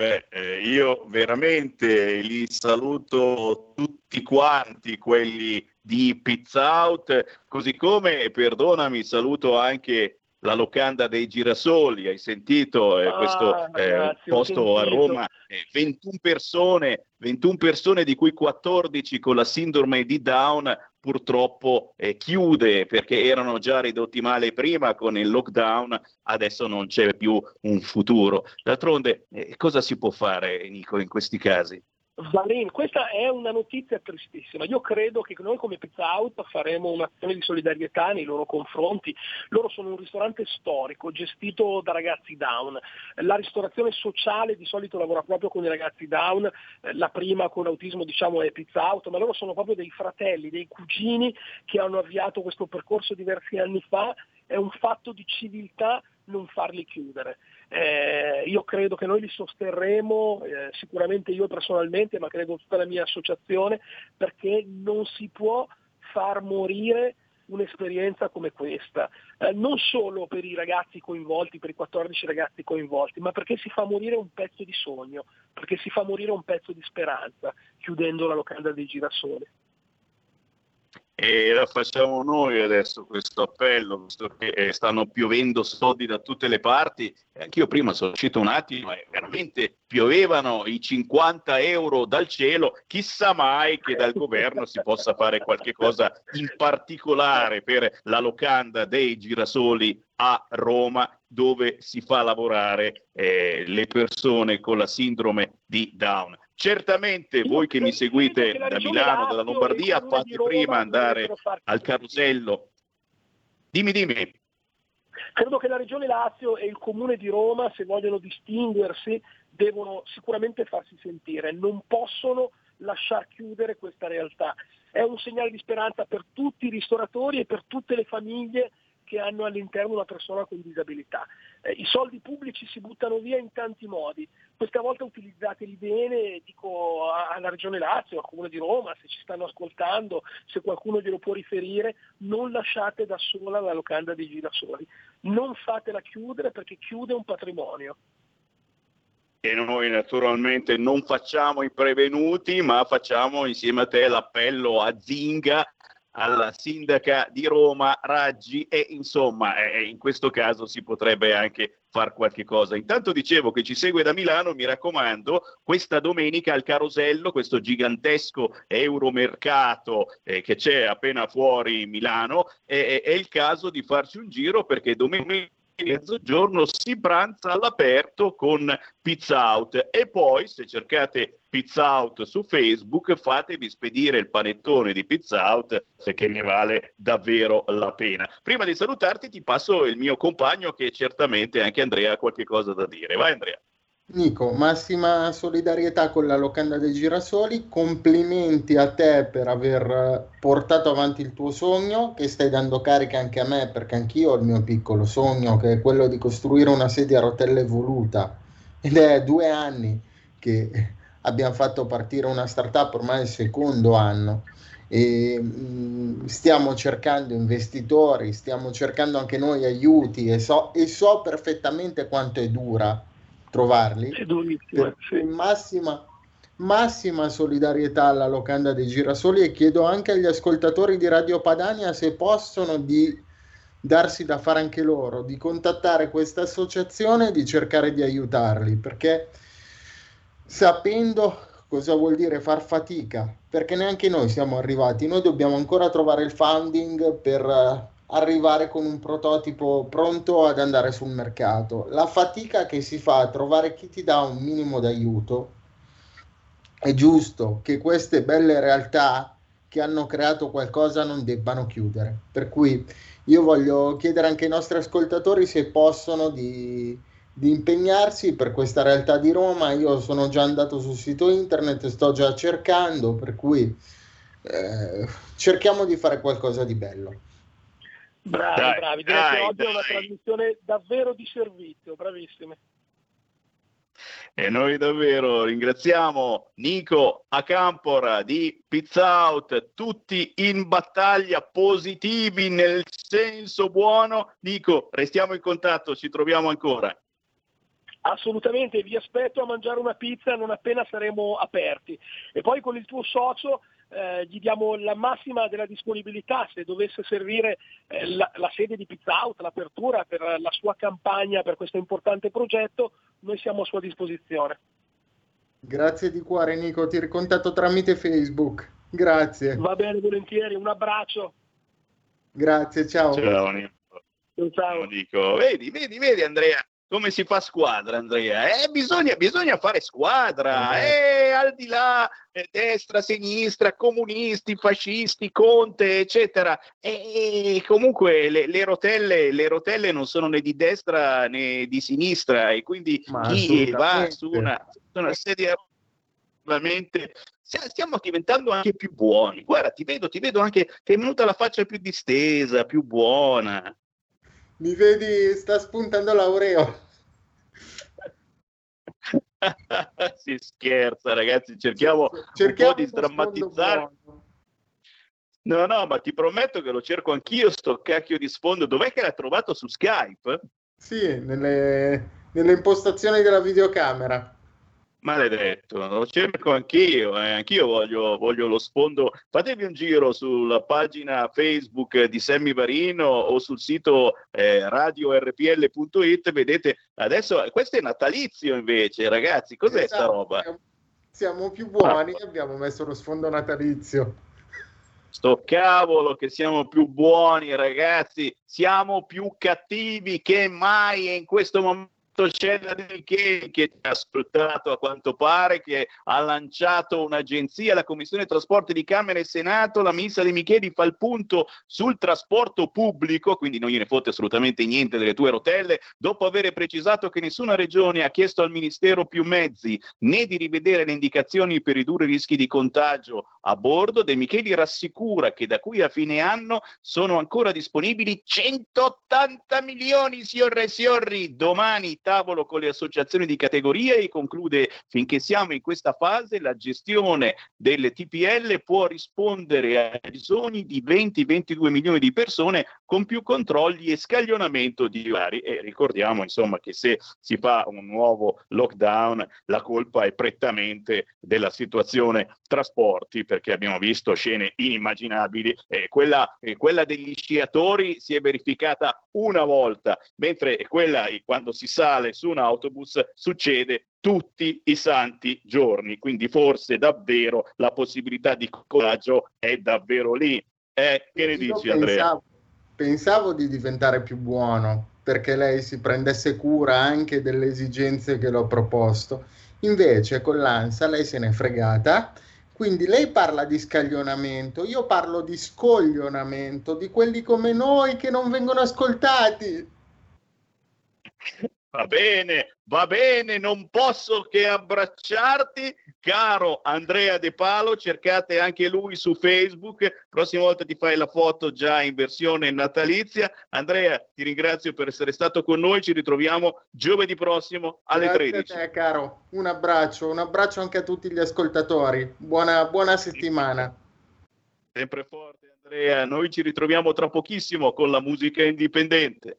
Beh, eh, io veramente li saluto tutti quanti, quelli di Pizza Out, così come, perdonami, saluto anche la locanda dei girasoli, hai sentito eh, Ah, questo eh, ragazzi, ho posto a. Roma, eh, 21 persone, 21 persone di cui 14 con la sindrome di Down purtroppo eh, chiude perché erano già ridotti male prima con il lockdown, adesso non c'è più un futuro. D'altronde eh, cosa si può fare Nico in questi casi? Valen, questa è una notizia tristissima. Io credo che noi come Pizza Out faremo un'azione di solidarietà nei loro confronti. Loro sono un ristorante storico gestito da ragazzi down. La ristorazione sociale di solito lavora proprio con i ragazzi down, Eh, la prima con autismo diciamo è Pizza Out, ma loro sono proprio dei fratelli, dei cugini che hanno avviato questo percorso diversi anni fa. È un fatto di civiltà non farli chiudere. Eh, io credo che noi li sosterremo, eh, sicuramente io personalmente, ma credo tutta la mia associazione, perché non si può far morire un'esperienza come questa, Eh, non solo per i ragazzi coinvolti, per i 14 ragazzi coinvolti, ma perché si fa morire un pezzo di sogno, perché si fa morire un pezzo di speranza, chiudendo la locanda dei girasoli. E la facciamo noi adesso questo appello, visto che eh, stanno piovendo soldi da tutte le parti. Anch'io prima sono uscito un attimo e veramente piovevano i 50 euro dal cielo. Chissà mai che dal governo si possa fare qualche cosa in particolare per la locanda dei girasoli a Roma, dove si fa lavorare eh, le persone con la sindrome di Down. Certamente voi che mi seguite da Milano, dalla Lombardia, fate prima andare al carosello. Dimmi, dimmi. Credo che la Regione Lazio e il Comune di Roma, se vogliono distinguersi, devono sicuramente farsi sentire, non possono lasciar chiudere questa realtà. È un segnale di speranza per tutti i ristoratori e per tutte le famiglie che hanno all'interno una persona con disabilità. Eh, I soldi pubblici si buttano via in tanti modi, questa volta utilizzateli bene, dico alla Regione Lazio, al Comune di Roma, se ci stanno ascoltando, se qualcuno glielo può riferire, non lasciate da sola la locanda dei girasoli, non fatela chiudere perché chiude un patrimonio. E noi naturalmente non facciamo i prevenuti, ma facciamo insieme a te l'appello a Zinga, alla sindaca di Roma, Raggi, e insomma eh, in questo caso si potrebbe anche far qualche cosa. Intanto dicevo che ci segue da Milano, mi raccomando, questa domenica al Carosello, questo gigantesco euromercato eh, che c'è appena fuori Milano, eh, è il caso di farci un giro perché domenica mezzogiorno si pranza all'aperto con Pizza Out e poi se cercate Pizza Out su Facebook fatevi spedire il panettone di Pizza Out perché ne vale davvero la pena. Prima di salutarti ti passo il mio compagno che certamente anche Andrea ha qualche cosa da dire. Vai Andrea. Nico, massima solidarietà con la locanda dei girasoli, complimenti a te per aver eh, portato avanti il tuo sogno, che stai dando carica anche a me, perché anch'io ho il mio piccolo sogno, che è quello di costruire una sedia a rotelle evoluta. Ed è due anni che abbiamo fatto partire una startup, ormai è il secondo anno. E mh, stiamo cercando investitori, stiamo cercando anche noi aiuti e so, e so perfettamente quanto è dura trovarli. È sì. massima, massima solidarietà alla locanda dei girasoli e chiedo anche agli ascoltatori di Radio Padania se possono di darsi da fare anche loro, di contattare questa associazione e di cercare di aiutarli, perché sapendo cosa vuol dire far fatica, perché neanche noi siamo arrivati, noi dobbiamo ancora trovare il funding per eh, arrivare con un prototipo pronto ad andare sul mercato. La fatica che si fa a trovare chi ti dà un minimo d'aiuto, è giusto che queste belle realtà che hanno creato qualcosa non debbano chiudere. Per cui io voglio chiedere anche ai nostri ascoltatori se possono di, di impegnarsi per questa realtà di Roma. Io sono già andato sul sito internet, sto già cercando, per cui eh, cerchiamo di fare qualcosa di bello. Bravi, Dai, bravi. Direi che dai, oggi è una dai. trasmissione davvero di servizio, bravissimi. E noi davvero ringraziamo Nico Acampora di Pizza Out, tutti in battaglia, positivi nel senso buono. Nico, restiamo in contatto, ci troviamo ancora. Assolutamente, vi aspetto a mangiare una pizza non appena saremo aperti. E poi con il tuo socio eh, gli diamo la massima della disponibilità se dovesse servire eh, la, la sede di Pizza Out, l'apertura per la sua campagna, per questo importante progetto, noi siamo a sua disposizione. Grazie di cuore Nico, ti ricontatto tramite Facebook. Grazie, Va bene, volentieri, un abbraccio. grazie, ciao. Ciao Nico. Ciao. Nico. Vedi, vedi, vedi Andrea, come si fa squadra Andrea? Eh, bisogna, bisogna fare squadra, eh, al di là eh, destra, sinistra, comunisti, fascisti, Conte, eccetera. E, comunque le, le rotelle, le rotelle non sono né di destra né di sinistra e quindi Ma chi va su una, su una sedia veramente stia- stiamo diventando anche più buoni. Guarda, ti vedo, ti vedo anche che è venuta la faccia più distesa, più buona. Mi vedi, sta spuntando Laureo. si scherza, ragazzi, cerchiamo, Cerchiamo un po' di sdrammatizzare. No, no, ma ti prometto che lo cerco anch'io, sto cacchio di sfondo. Dov'è che l'ha trovato su Skype? Sì, nelle, nelle impostazioni della videocamera. Maledetto, lo cerco anch'io, eh, anch'io voglio, voglio lo sfondo. Fatevi un giro sulla pagina Facebook di Sammy Varino o sul sito eh, radiorpl.it, vedete, adesso questo è natalizio invece, ragazzi, cos'è sta Esatto, roba? siamo- Siamo più buoni, abbiamo messo lo sfondo natalizio. Sto cavolo che siamo più buoni, ragazzi, siamo più cattivi che mai in questo momento la Del Che che ha ascoltato a quanto pare, che ha lanciato un'agenzia, la Commissione Trasporti di Camera e Senato, la ministra De Micheli fa il punto sul trasporto pubblico, quindi non gliene fotte assolutamente niente delle tue rotelle, dopo aver precisato che nessuna regione ha chiesto al Ministero più mezzi né di rivedere le indicazioni per ridurre i rischi di contagio a bordo, De Micheli rassicura che da qui a fine anno sono ancora disponibili 180 milioni, signore e signori. Domani tavolo con le associazioni di categoria e conclude finché siamo in questa fase la gestione delle TPL può rispondere ai bisogni di 20-22 milioni di persone con più controlli e scaglionamento di vari. E ricordiamo insomma che se si fa un nuovo lockdown la colpa è prettamente della situazione trasporti perché abbiamo visto scene inimmaginabili. Eh, quella, eh, quella degli sciatori si è verificata una volta, mentre quella quando si sale su un autobus succede tutti i santi giorni. Quindi forse davvero la possibilità di coraggio è davvero lì. Eh, che ne Io dici Andrea? pensavo, pensavo di diventare più buono, perché lei si prendesse cura anche delle esigenze che l'ho proposto. Invece con l'ANSA lei se n'è fregata, quindi lei parla di scaglionamento, io parlo di scoglionamento, di quelli come noi che non vengono ascoltati. Va bene, va bene, non posso che abbracciarti, caro Andrea De Palo, cercate anche lui su Facebook, prossima volta ti fai la foto già in versione natalizia. Andrea, ti ringrazio per essere stato con noi, ci ritroviamo giovedì prossimo alle Grazie 13. a te, caro. Un abbraccio, un abbraccio anche a tutti gli ascoltatori. Buona, buona settimana. Sempre forte Andrea, noi ci ritroviamo tra pochissimo con la musica indipendente.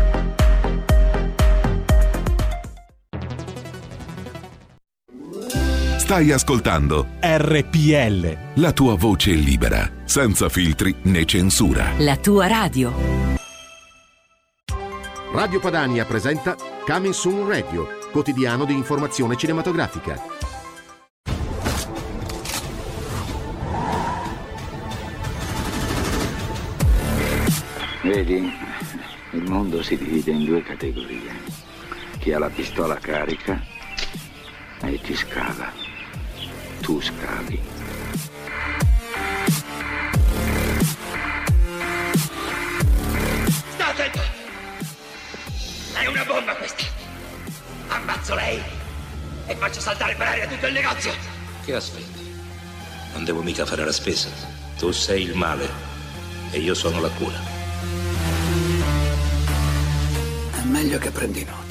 Stai ascoltando RPL. la tua voce libera, senza filtri né censura. La tua radio. Radio Padania presenta Coming Soon Radio, quotidiano di informazione cinematografica. Vedi, il mondo si divide in due categorie. Chi ha la pistola carica e chi scava. Tu scavi. Sta attento! È una bomba questa! Ammazzo lei e faccio saltare per aria tutto il negozio! Che aspetti? Non devo mica fare la spesa. Tu sei il male e io sono la cura. È meglio che prendi nota.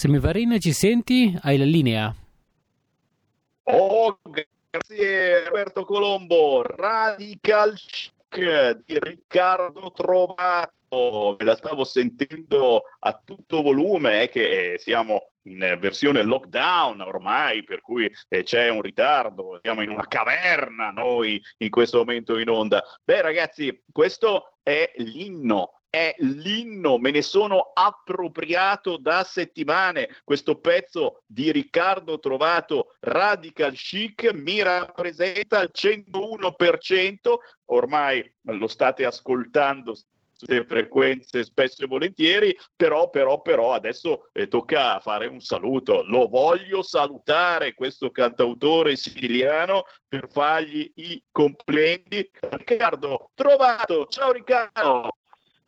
Semivarina, ci senti? Hai la linea. Oh, grazie Roberto Colombo. Radical Chic di Riccardo Trovato. Me la stavo sentendo a tutto volume, è che siamo in versione lockdown ormai, per cui eh, c'è un ritardo, siamo in una caverna noi in questo momento in onda. Beh ragazzi, questo è l'inno è l'inno, me ne sono appropriato da settimane. Questo pezzo di Riccardo Trovato, Radical Chic, mi rappresenta al 101%. Ormai lo state ascoltando sulle frequenze spesso e volentieri, però, però, però adesso eh, tocca fare un saluto. Lo voglio salutare questo cantautore siciliano per fargli i complimenti. Riccardo Trovato, ciao Riccardo!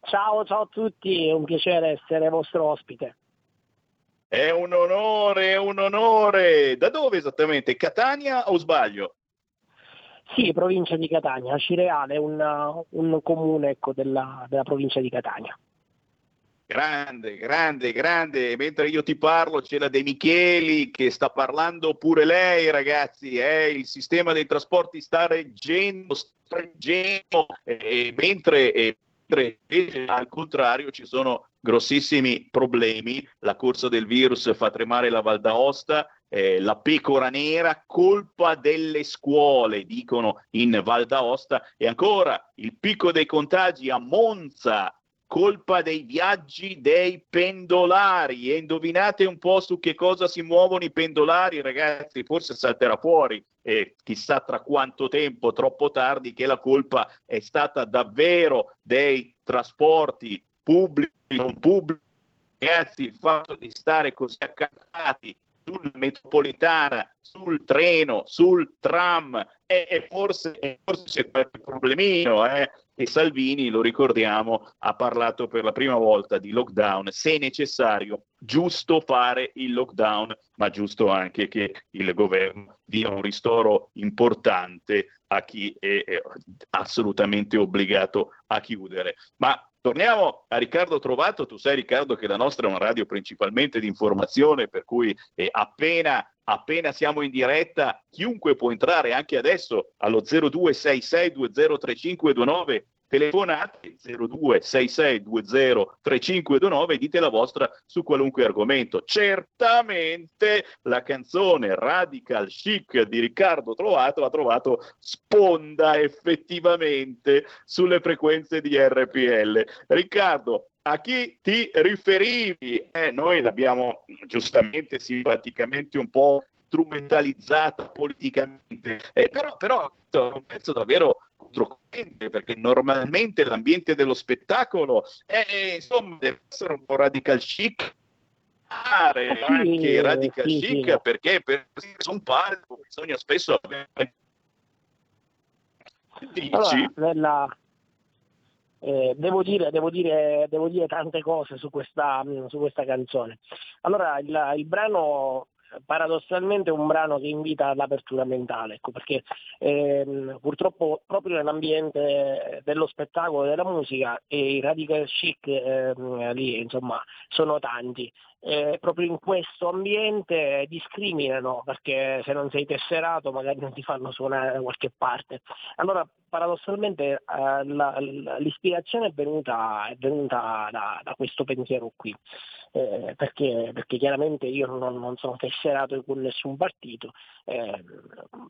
Ciao, ciao a tutti, è un piacere essere vostro ospite. È un onore, è un onore. Da dove esattamente? Catania o sbaglio? Sì, provincia di Catania. Cireale un, un comune ecco, della, della provincia di Catania. Grande, grande, grande. Mentre io ti parlo c'è la De Micheli che sta parlando pure lei, ragazzi. Eh? Il sistema dei trasporti sta reggendo, sta reggendo. Eh, mentre eh, mentre al contrario ci sono grossissimi problemi, la corsa del virus fa tremare la Val d'Aosta, eh, la pecora nera, colpa delle scuole, dicono in Val d'Aosta, e ancora il picco dei contagi a Monza, colpa dei viaggi dei pendolari. E indovinate un po' su che cosa si muovono i pendolari, ragazzi, forse salterà fuori e chissà tra quanto tempo, troppo tardi, che la colpa è stata davvero dei trasporti pubblici, non pubblici. Ragazzi, il fatto di stare così accattati sulla metropolitana, sul treno, sul tram, e, e forse, forse c'è qualche problemino, eh? E Salvini, lo ricordiamo, ha parlato per la prima volta di lockdown, se necessario, giusto fare il lockdown, ma giusto anche che il governo dia un ristoro importante a chi è, è assolutamente obbligato a chiudere. Ma Torniamo a Riccardo Trovato, tu sai Riccardo che la nostra è una radio principalmente di informazione, per cui eh, appena, appena siamo in diretta chiunque può entrare anche adesso allo 0266203529 telefonate 0266203529 e dite la vostra su qualunque argomento. Certamente la canzone Radical Chic di Riccardo Trovato ha trovato sponda effettivamente sulle frequenze di RPL. Riccardo, a chi ti riferivi? Eh, noi l'abbiamo giustamente, simpaticamente un po' strumentalizzata politicamente, eh, però, però è un pezzo davvero controcorrente perché normalmente l'ambiente dello spettacolo è, insomma deve essere un po' radical chic eh sì, anche radical sì, chic sì. perché per un palco bisogna spesso avere allora, nella, eh, devo, dire, devo, dire, devo, dire, tante cose su questa, su questa canzone. Allora, il, il brano paradossalmente è un brano che invita all'apertura mentale, ecco, perché ehm, purtroppo proprio nell'ambiente dello spettacolo, della musica, e i radical chic ehm, lì insomma sono tanti. Eh, proprio in questo ambiente discriminano perché se non sei tesserato magari non ti fanno suonare da qualche parte. Allora paradossalmente eh, la, l'ispirazione è venuta, è venuta da, da, questo pensiero qui eh, perché, perché, chiaramente io non, non, sono tesserato con nessun partito, eh,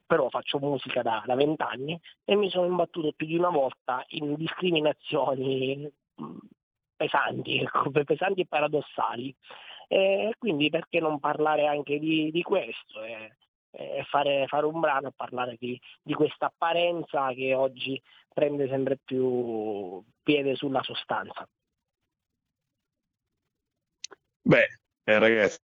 però faccio musica da vent'anni e mi sono imbattuto più di una volta in discriminazioni mm, pesanti, ecco, pesanti e paradossali. E quindi perché non parlare anche di, di questo e, e fare, fare, un brano e parlare di, di questa apparenza che oggi prende sempre più piede sulla sostanza. Beh, eh, ragazzi,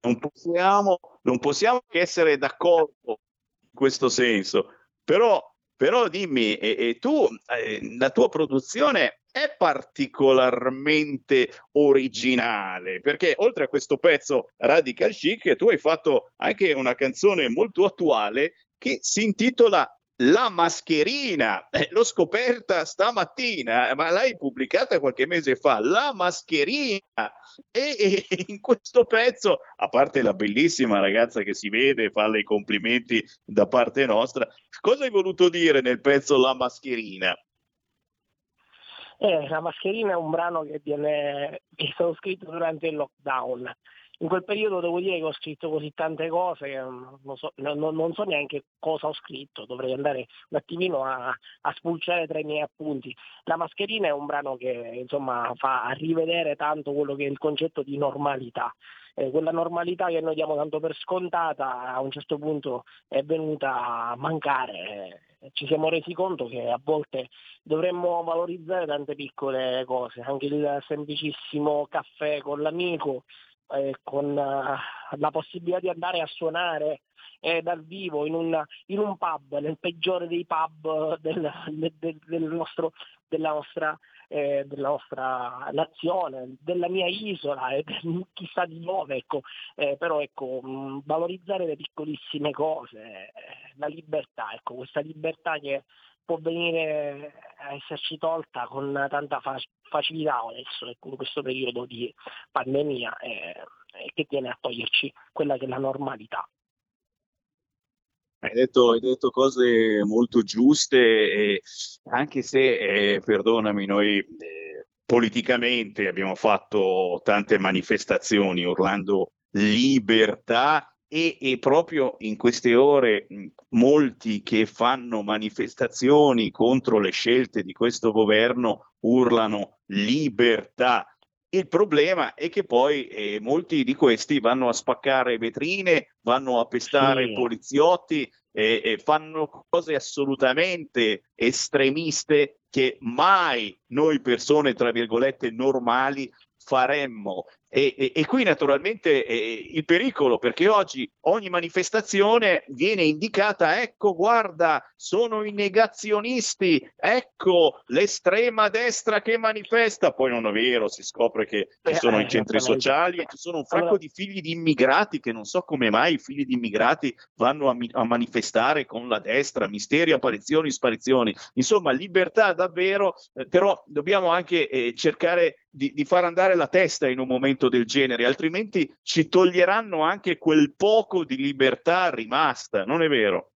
non possiamo, non possiamo che essere d'accordo in questo senso, però, però dimmi, e, e tu, eh, la tua produzione è particolarmente originale, perché oltre a questo pezzo Radical Chic, tu hai fatto anche una canzone molto attuale che si intitola la mascherina, eh, l'ho scoperta stamattina, ma l'hai pubblicata qualche mese fa, la mascherina. E, e, in questo pezzo, a parte la bellissima ragazza che si vede, fa i complimenti da parte nostra, cosa hai voluto dire nel pezzo La mascherina? Eh, la mascherina è un brano che, viene, è stato scritto durante il lockdown in quel periodo devo dire che ho scritto così tante cose che non so, non, non so neanche cosa ho scritto, dovrei andare un attimino a, a, spulciare tra i miei appunti. La mascherina è un brano che insomma fa rivedere tanto quello che è il concetto di normalità. Eh, quella normalità che noi diamo tanto per scontata a un certo punto è venuta a mancare. Ci siamo resi conto che a volte dovremmo valorizzare tante piccole cose, anche il semplicissimo caffè con l'amico, eh, con uh, la possibilità di andare a suonare eh, dal vivo in un, in un, pub, nel peggiore dei pub del, del, del nostro, della, nostra, eh, della, nostra, nazione, della mia isola e chissà di dove, ecco. Eh, però ecco, mh, valorizzare le piccolissime cose, eh, la libertà, ecco, questa libertà che può venire a esserci tolta con tanta fa- facilità adesso in questo periodo di pandemia eh, che viene a toglierci quella che è la normalità. Hai detto, hai detto cose molto giuste, anche se, eh, perdonami, noi eh, politicamente abbiamo fatto tante manifestazioni urlando libertà e, e, proprio in queste ore molti che fanno manifestazioni contro le scelte di questo governo urlano libertà. Il problema è che poi eh, molti di questi vanno a spaccare vetrine, vanno a pestare sì. poliziotti e, e fanno cose assolutamente estremiste che mai noi persone, tra virgolette, normali faremmo. E, e, e, qui naturalmente eh, il pericolo, perché oggi ogni manifestazione viene indicata, ecco, guarda, sono i negazionisti, ecco l'estrema destra che manifesta, poi non è vero, si scopre che ci sono eh, i centri sociali e ci sono un sacco allora... di figli di immigrati che non so come mai i figli di immigrati vanno a, a manifestare con la destra, misteri, apparizioni, sparizioni, insomma libertà davvero, eh, però dobbiamo anche eh, cercare di, di far andare la testa in un momento del genere, altrimenti ci toglieranno anche quel poco di libertà rimasta, non è vero?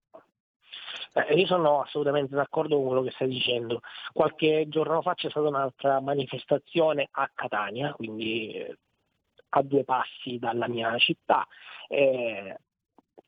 Eh, io sono assolutamente d'accordo con quello che stai dicendo. Qualche giorno fa c'è stata un'altra manifestazione a Catania, quindi eh, a due passi dalla mia città. Eh,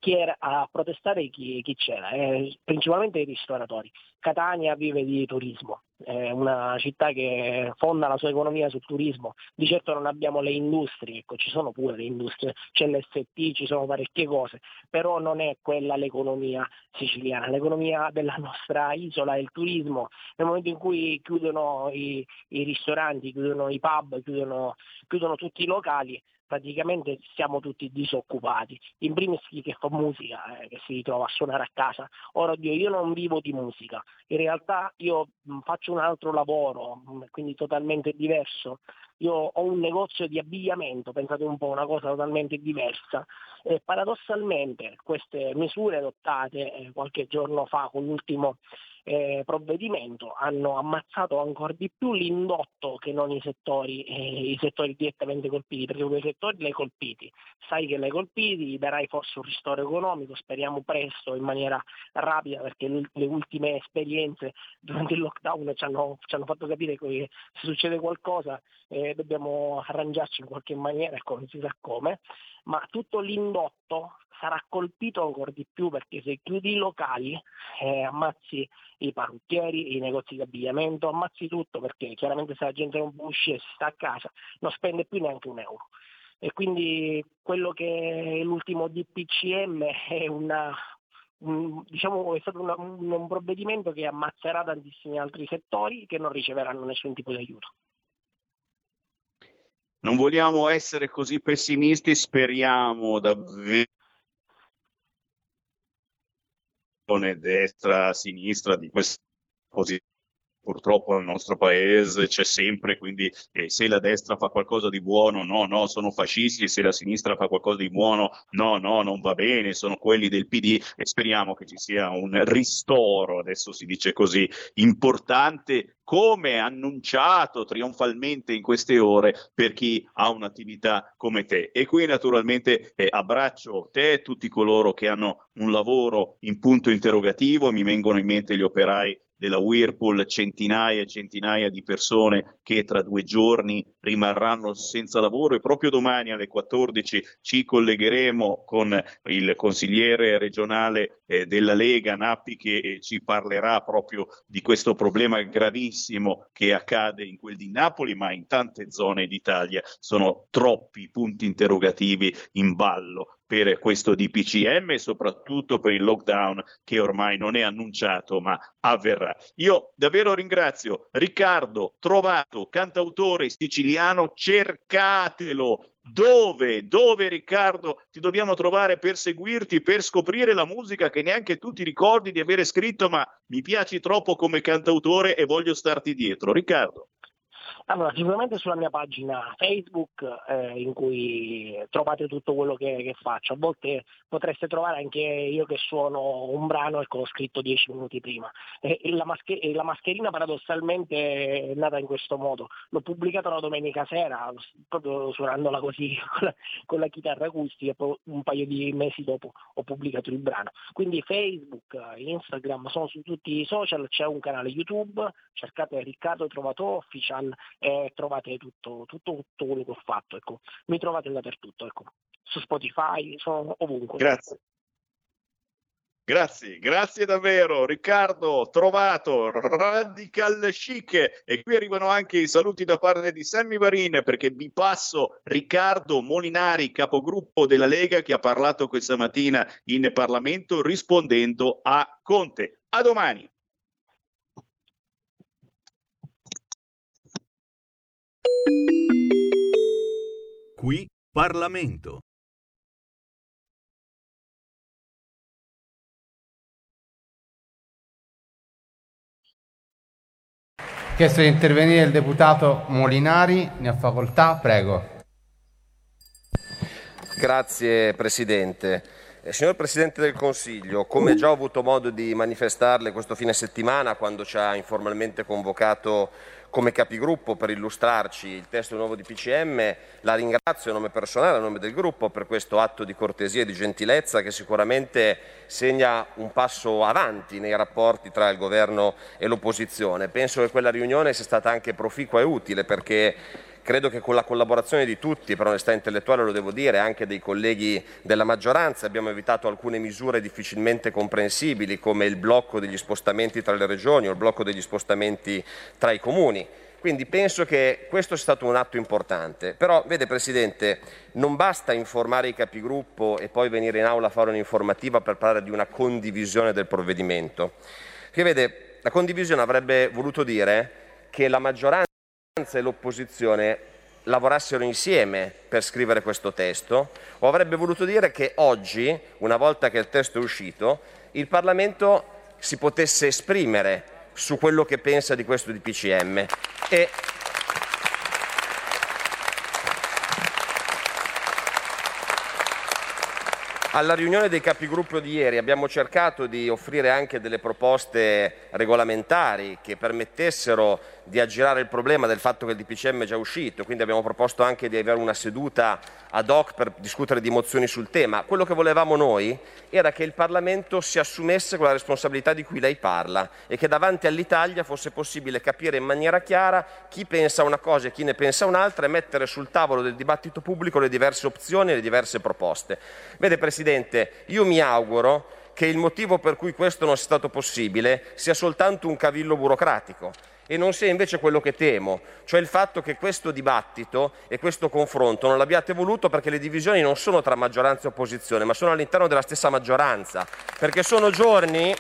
chi era a protestare chi, chi c'era, eh, principalmente i ristoratori. Catania vive di turismo, è una città che fonda la sua economia sul turismo, di certo non abbiamo le industrie, ecco, ci sono pure le industrie, c'è l'ST, ci sono parecchie cose, però non è quella l'economia siciliana, l'economia della nostra isola è il turismo, nel momento in cui chiudono i, i ristoranti, chiudono i pub, chiudono, chiudono tutti i locali, praticamente siamo tutti disoccupati. In primis chi che fa musica, eh, che si ritrova a suonare a casa. Ora, oddio, io non vivo di musica, in realtà io mh, faccio un altro lavoro, mh, quindi totalmente diverso. Io ho un negozio di abbigliamento, pensate un po', una cosa totalmente diversa. E paradossalmente queste misure adottate eh, qualche giorno fa con l'ultimo eh, provvedimento hanno ammazzato ancora di più l'indotto che non i settori, eh, i settori direttamente colpiti, perché quei settori li hai colpiti, sai che li hai colpiti, gli darai forse un ristoro economico, speriamo presto, in maniera rapida, perché le ultime esperienze durante il lockdown ci hanno, ci hanno fatto capire che se succede qualcosa eh, dobbiamo arrangiarci in qualche maniera, ecco, non si sa come, ma tutto l'indotto sarà colpito ancora di più perché se chiudi i locali eh, ammazzi i parrucchieri, i negozi di abbigliamento, ammazzi tutto perché chiaramente se la gente non può uscire, si sta a casa, non spende più neanche un euro. E quindi quello che è l'ultimo DPCM è una, un, diciamo, è stato una, un, un provvedimento che ammazzerà tantissimi altri settori che non riceveranno nessun tipo di aiuto. Non vogliamo essere così pessimisti, speriamo davvero destra, sinistra di questa posizione purtroppo nel nostro paese c'è sempre, quindi eh, se la destra fa qualcosa di buono, no, no, sono fascisti, se la sinistra fa qualcosa di buono, no, no, non va bene, sono quelli del PD e speriamo che ci sia un ristoro, adesso si dice così, importante come annunciato trionfalmente in queste ore per chi ha un'attività come te. E qui naturalmente eh, abbraccio te e tutti coloro che hanno un lavoro in punto interrogativo, mi vengono in mente gli operai della Whirlpool, centinaia e centinaia di persone che tra due giorni rimarranno senza lavoro e proprio domani alle 14 ci collegheremo con il consigliere regionale eh, della Lega Nappi che eh, ci parlerà proprio di questo problema gravissimo che accade in quel di Napoli ma in tante zone d'Italia. Sono troppi punti interrogativi in ballo per questo DPCM e soprattutto per il lockdown che ormai non è annunciato ma avverrà. Io davvero ringrazio Riccardo Trovato, cantautore siciliano, cercatelo. Dove, dove Riccardo ti dobbiamo trovare per seguirti, per scoprire la musica che neanche tu ti ricordi di avere scritto, ma mi piaci troppo come cantautore e voglio starti dietro. Riccardo. Allora, sicuramente sulla mia pagina Facebook eh, in cui trovate tutto quello che, che, faccio. A volte potreste trovare anche io che suono un brano e che ho scritto dieci minuti prima. E, e, la, mascher- la, mascherina paradossalmente è nata in questo modo. L'ho pubblicata una domenica sera, proprio suonandola così con la, con la chitarra acustica, poi un paio di mesi dopo ho pubblicato il brano. Quindi Facebook, Instagram, sono su tutti i social, c'è un canale YouTube, cercate Riccardo Trovato Official e trovate tutto, tutto, tutto quello che ho fatto. Ecco. Mi trovate dappertutto, ecco. su Spotify, sono ovunque. Grazie. Grazie, grazie davvero Riccardo, trovato, radical chic e qui arrivano anche i saluti da parte di Sammy Varin perché vi passo Riccardo Molinari, capogruppo della Lega che ha parlato questa mattina in Parlamento rispondendo a Conte. A domani. Parlamento. Chiesto di intervenire il deputato Molinari, ne ha facoltà, prego. Grazie Presidente. Eh, signor Presidente del Consiglio, come già ho avuto modo di manifestarle questo fine settimana quando ci ha informalmente convocato come capigruppo per illustrarci il testo nuovo di PCM, la ringrazio a nome personale, a nome del gruppo, per questo atto di cortesia e di gentilezza che sicuramente segna un passo avanti nei rapporti tra il governo e l'opposizione. Penso che quella riunione sia stata anche proficua e utile perché Credo che con la collaborazione di tutti, per onestà intellettuale lo devo dire, anche dei colleghi della maggioranza, abbiamo evitato alcune misure difficilmente comprensibili come il blocco degli spostamenti tra le regioni o il blocco degli spostamenti tra i comuni. Quindi penso che questo sia stato un atto importante. Però, vede Presidente, non basta informare i capigruppo e poi venire in aula a fare un'informativa per parlare di una condivisione del provvedimento. Perché vede, la condivisione avrebbe voluto dire che la maggioranza e l'opposizione lavorassero insieme per scrivere questo testo o avrebbe voluto dire che oggi, una volta che il testo è uscito, il Parlamento si potesse esprimere su quello che pensa di questo DPCM. E Alla riunione dei capigruppo di ieri abbiamo cercato di offrire anche delle proposte regolamentari che permettessero di aggirare il problema del fatto che il DPCM è già uscito, quindi abbiamo proposto anche di avere una seduta ad hoc per discutere di mozioni sul tema. Quello che volevamo noi era che il Parlamento si assumesse quella responsabilità di cui lei parla e che davanti all'Italia fosse possibile capire in maniera chiara chi pensa una cosa e chi ne pensa un'altra e mettere sul tavolo del dibattito pubblico le diverse opzioni e le diverse proposte. Vede Presidente, io mi auguro che il motivo per cui questo non sia stato possibile sia soltanto un cavillo burocratico e non sia invece quello che temo, cioè il fatto che questo dibattito e questo confronto non l'abbiate voluto perché le divisioni non sono tra maggioranza e opposizione, ma sono all'interno della stessa maggioranza, perché sono giorni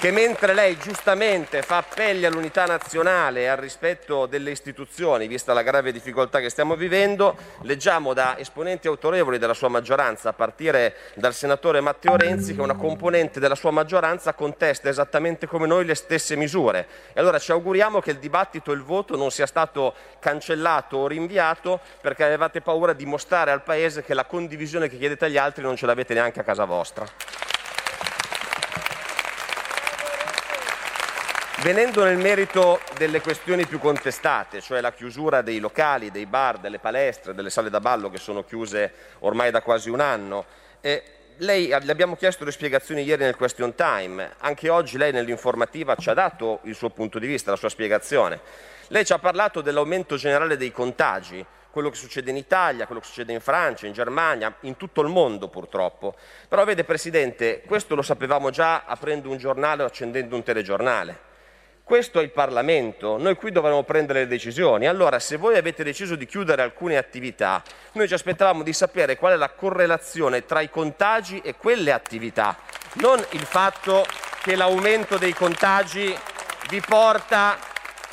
che mentre lei giustamente fa appelli all'unità nazionale e al rispetto delle istituzioni, vista la grave difficoltà che stiamo vivendo, leggiamo da esponenti autorevoli della sua maggioranza, a partire dal senatore Matteo Renzi, che una componente della sua maggioranza contesta esattamente come noi le stesse misure. E allora ci auguriamo che il dibattito e il voto non sia stato cancellato o rinviato perché avevate paura di mostrare al Paese che la condivisione che chiedete agli altri non ce l'avete neanche a casa vostra. Venendo nel merito delle questioni più contestate, cioè la chiusura dei locali, dei bar, delle palestre, delle sale da ballo che sono chiuse ormai da quasi un anno, eh, lei, le abbiamo chiesto le spiegazioni ieri nel question time, anche oggi lei nell'informativa ci ha dato il suo punto di vista, la sua spiegazione. Lei ci ha parlato dell'aumento generale dei contagi, quello che succede in Italia, quello che succede in Francia, in Germania, in tutto il mondo purtroppo. Però vede Presidente, questo lo sapevamo già aprendo un giornale o accendendo un telegiornale. Questo è il Parlamento, noi qui dovremmo prendere le decisioni. Allora, se voi avete deciso di chiudere alcune attività, noi ci aspettavamo di sapere qual è la correlazione tra i contagi e quelle attività, non il fatto che l'aumento dei contagi vi porta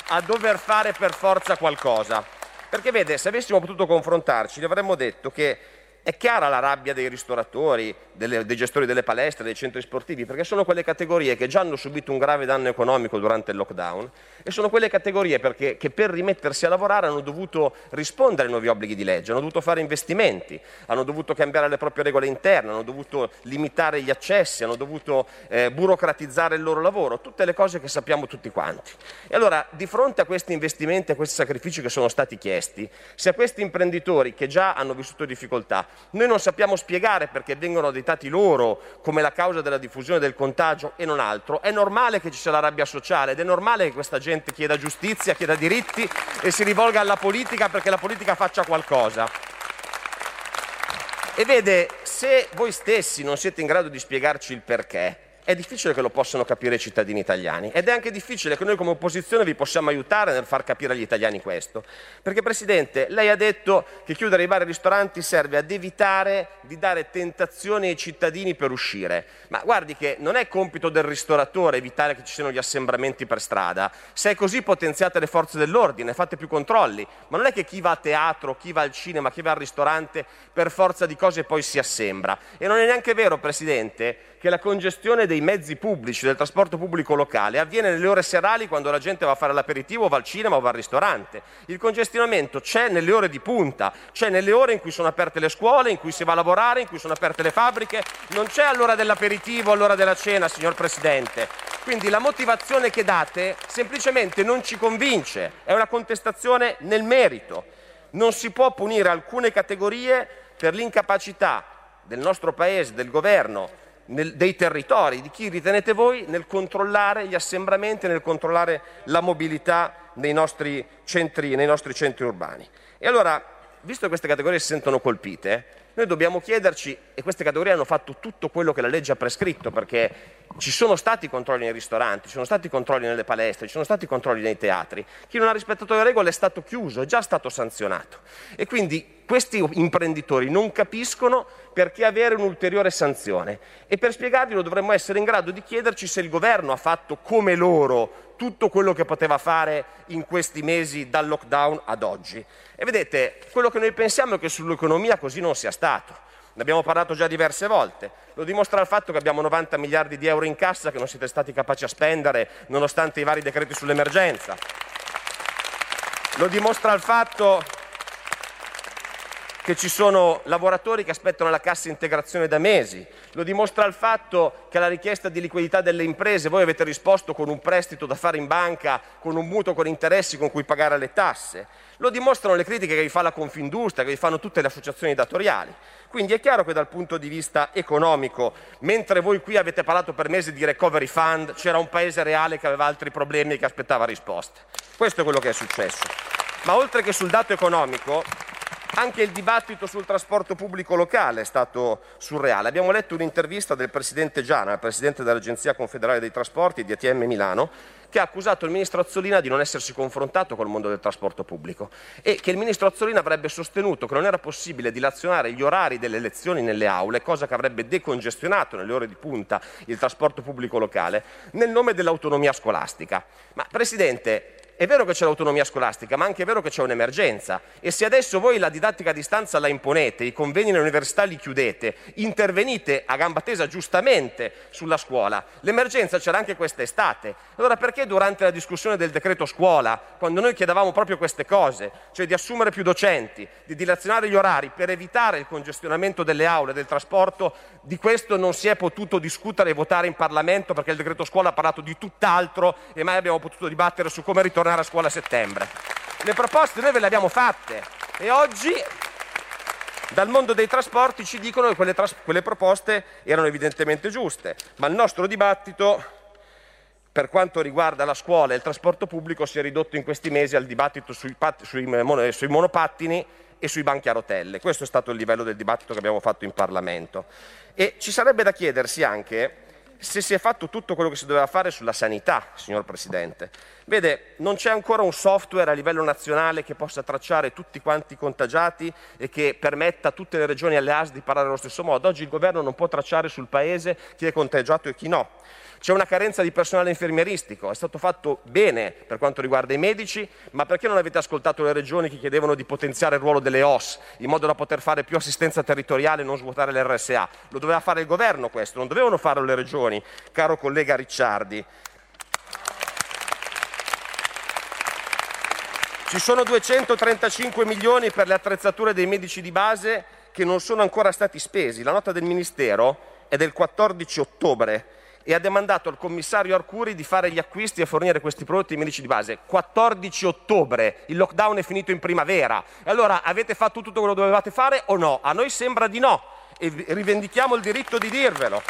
a dover fare per forza qualcosa. Perché vede, se avessimo potuto confrontarci, gli avremmo detto che è chiara la rabbia dei ristoratori, delle, dei gestori delle palestre, dei centri sportivi, perché sono quelle categorie che già hanno subito un grave danno economico durante il lockdown e sono quelle categorie perché, che per rimettersi a lavorare hanno dovuto rispondere ai nuovi obblighi di legge, hanno dovuto fare investimenti, hanno dovuto cambiare le proprie regole interne, hanno dovuto limitare gli accessi, hanno dovuto eh, burocratizzare il loro lavoro, tutte le cose che sappiamo tutti quanti. E allora, di fronte a questi investimenti, a questi sacrifici che sono stati chiesti, se a questi imprenditori che già hanno vissuto difficoltà noi non sappiamo spiegare perché vengono additati loro come la causa della diffusione del contagio e non altro. È normale che ci sia la rabbia sociale ed è normale che questa gente chieda giustizia, chieda diritti e si rivolga alla politica perché la politica faccia qualcosa. E vede, se voi stessi non siete in grado di spiegarci il perché, è difficile che lo possano capire i cittadini italiani ed è anche difficile che noi come opposizione vi possiamo aiutare nel far capire agli italiani questo. Perché Presidente, lei ha detto che chiudere i bar e i ristoranti serve ad evitare di dare tentazioni ai cittadini per uscire. Ma guardi che non è compito del ristoratore evitare che ci siano gli assembramenti per strada. Se è così potenziate le forze dell'ordine, fate più controlli. Ma non è che chi va a teatro, chi va al cinema, chi va al ristorante per forza di cose poi si assembra. E non è neanche vero, Presidente, che la congestione dei mezzi pubblici, del trasporto pubblico locale, avviene nelle ore serali quando la gente va a fare l'aperitivo, va al cinema o va al ristorante. Il congestionamento c'è nelle ore di punta, c'è nelle ore in cui sono aperte le scuole, in cui si va a lavorare, in cui sono aperte le fabbriche, non c'è all'ora dell'aperitivo, all'ora della cena, signor Presidente. Quindi la motivazione che date semplicemente non ci convince, è una contestazione nel merito. Non si può punire alcune categorie per l'incapacità del nostro Paese, del governo, nel, dei territori, di chi ritenete voi nel controllare gli assembramenti, nel controllare la mobilità nei nostri centri, nei nostri centri urbani. E allora, visto che queste categorie si sentono colpite, noi dobbiamo chiederci, e queste categorie hanno fatto tutto quello che la legge ha prescritto, perché ci sono stati controlli nei ristoranti, ci sono stati controlli nelle palestre, ci sono stati controlli nei teatri. Chi non ha rispettato le regole è stato chiuso, è già stato sanzionato. E quindi questi imprenditori non capiscono perché avere un'ulteriore sanzione. E per spiegarglielo dovremmo essere in grado di chiederci se il governo ha fatto come loro tutto quello che poteva fare in questi mesi dal lockdown ad oggi. E vedete, quello che noi pensiamo è che sull'economia così non sia stato. Ne abbiamo parlato già diverse volte. Lo dimostra il fatto che abbiamo 90 miliardi di euro in cassa che non siete stati capaci a spendere nonostante i vari decreti sull'emergenza. Lo dimostra il fatto che ci sono lavoratori che aspettano la cassa integrazione da mesi. Lo dimostra il fatto che alla richiesta di liquidità delle imprese voi avete risposto con un prestito da fare in banca, con un mutuo con interessi con cui pagare le tasse. Lo dimostrano le critiche che vi fa la Confindustria, che vi fanno tutte le associazioni datoriali. Quindi è chiaro che dal punto di vista economico, mentre voi qui avete parlato per mesi di recovery fund, c'era un paese reale che aveva altri problemi e che aspettava risposte. Questo è quello che è successo. Ma oltre che sul dato economico, Anche il dibattito sul trasporto pubblico locale è stato surreale. Abbiamo letto un'intervista del presidente Giana, presidente dell'Agenzia Confederale dei Trasporti di ATM Milano, che ha accusato il ministro Azzolina di non essersi confrontato col mondo del trasporto pubblico e che il ministro Azzolina avrebbe sostenuto che non era possibile dilazionare gli orari delle lezioni nelle aule, cosa che avrebbe decongestionato nelle ore di punta il trasporto pubblico locale, nel nome dell'autonomia scolastica. Ma Presidente, è vero che c'è l'autonomia scolastica, ma anche è vero che c'è un'emergenza. E se adesso voi la didattica a distanza la imponete, i convegni nelle università li chiudete, intervenite a gamba tesa giustamente sulla scuola, l'emergenza c'era anche quest'estate. Allora perché durante la discussione del decreto scuola, quando noi chiedevamo proprio queste cose, cioè di assumere più docenti, di dilazionare gli orari per evitare il congestionamento delle aule, del trasporto, di questo non si è potuto discutere e votare in Parlamento perché il decreto scuola ha parlato di tutt'altro e mai abbiamo potuto dibattere su come ritornare tornare a scuola a settembre. Le proposte noi ve le abbiamo fatte e oggi dal mondo dei trasporti ci dicono che quelle, tras- quelle proposte erano evidentemente giuste, ma il nostro dibattito per quanto riguarda la scuola e il trasporto pubblico si è ridotto in questi mesi al dibattito sui, pat- sui, mon- sui monopattini e sui banchi a rotelle. Questo è stato il livello del dibattito che abbiamo fatto in Parlamento. E ci sarebbe da chiedersi anche se si è fatto tutto quello che si doveva fare sulla sanità, signor Presidente. Vede, non c'è ancora un software a livello nazionale che possa tracciare tutti quanti i contagiati e che permetta a tutte le regioni e alle AS di parlare allo stesso modo. Oggi il governo non può tracciare sul Paese chi è contagiato e chi no. C'è una carenza di personale infermieristico, è stato fatto bene per quanto riguarda i medici, ma perché non avete ascoltato le regioni che chiedevano di potenziare il ruolo delle OS in modo da poter fare più assistenza territoriale e non svuotare l'RSA? Lo doveva fare il governo questo, non dovevano farlo le regioni, caro collega Ricciardi. Ci sono 235 milioni per le attrezzature dei medici di base che non sono ancora stati spesi. La nota del Ministero è del 14 ottobre e ha demandato al commissario Arcuri di fare gli acquisti e fornire questi prodotti ai medici di base. 14 ottobre, il lockdown è finito in primavera. E allora avete fatto tutto quello che dovevate fare o no? A noi sembra di no e rivendichiamo il diritto di dirvelo.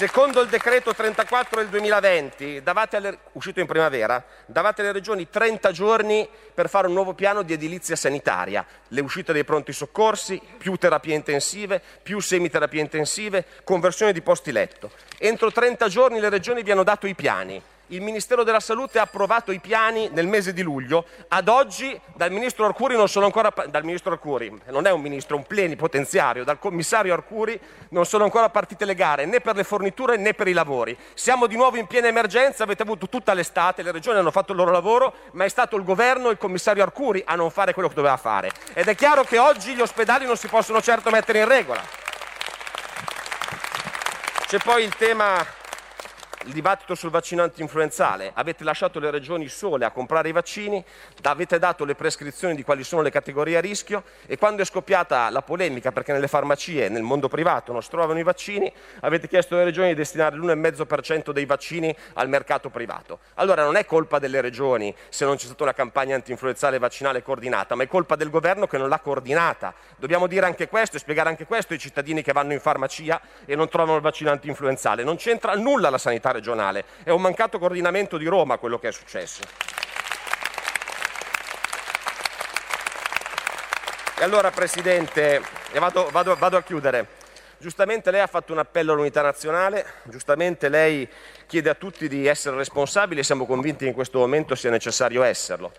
Secondo il decreto 34 del 2020, alle, uscito in primavera, davate alle regioni 30 giorni per fare un nuovo piano di edilizia sanitaria, le uscite dei pronti soccorsi, più terapie intensive, più semiterapie intensive, conversione di posti letto. Entro 30 giorni le regioni vi hanno dato i piani il Ministero della Salute ha approvato i piani nel mese di luglio. Ad oggi dal Ministro Arcuri non sono ancora dal Ministro Arcuri, non è un ministro, è un plenipotenziario, dal Commissario Arcuri non sono ancora partite le gare né per le forniture né per i lavori. Siamo di nuovo in piena emergenza, avete avuto tutta l'estate, le regioni hanno fatto il loro lavoro, ma è stato il governo e il Commissario Arcuri a non fare quello che doveva fare. Ed è chiaro che oggi gli ospedali non si possono certo mettere in regola. C'è poi il tema il dibattito sul vaccino antinfluenzale, avete lasciato le regioni sole a comprare i vaccini, avete dato le prescrizioni di quali sono le categorie a rischio e quando è scoppiata la polemica perché nelle farmacie, nel mondo privato non si trovano i vaccini, avete chiesto alle regioni di destinare l'1,5% dei vaccini al mercato privato. Allora non è colpa delle regioni se non c'è stata una campagna antinfluenzale vaccinale coordinata, ma è colpa del governo che non l'ha coordinata. Dobbiamo dire anche questo e spiegare anche questo ai cittadini che vanno in farmacia e non trovano il vaccino antinfluenzale. Non c'entra nulla la sanità regionale. È un mancato coordinamento di Roma quello che è successo. E allora, Presidente, e vado, vado, vado a chiudere. Giustamente lei ha fatto un appello all'unità nazionale, giustamente lei chiede a tutti di essere responsabili e siamo convinti che in questo momento sia necessario esserlo.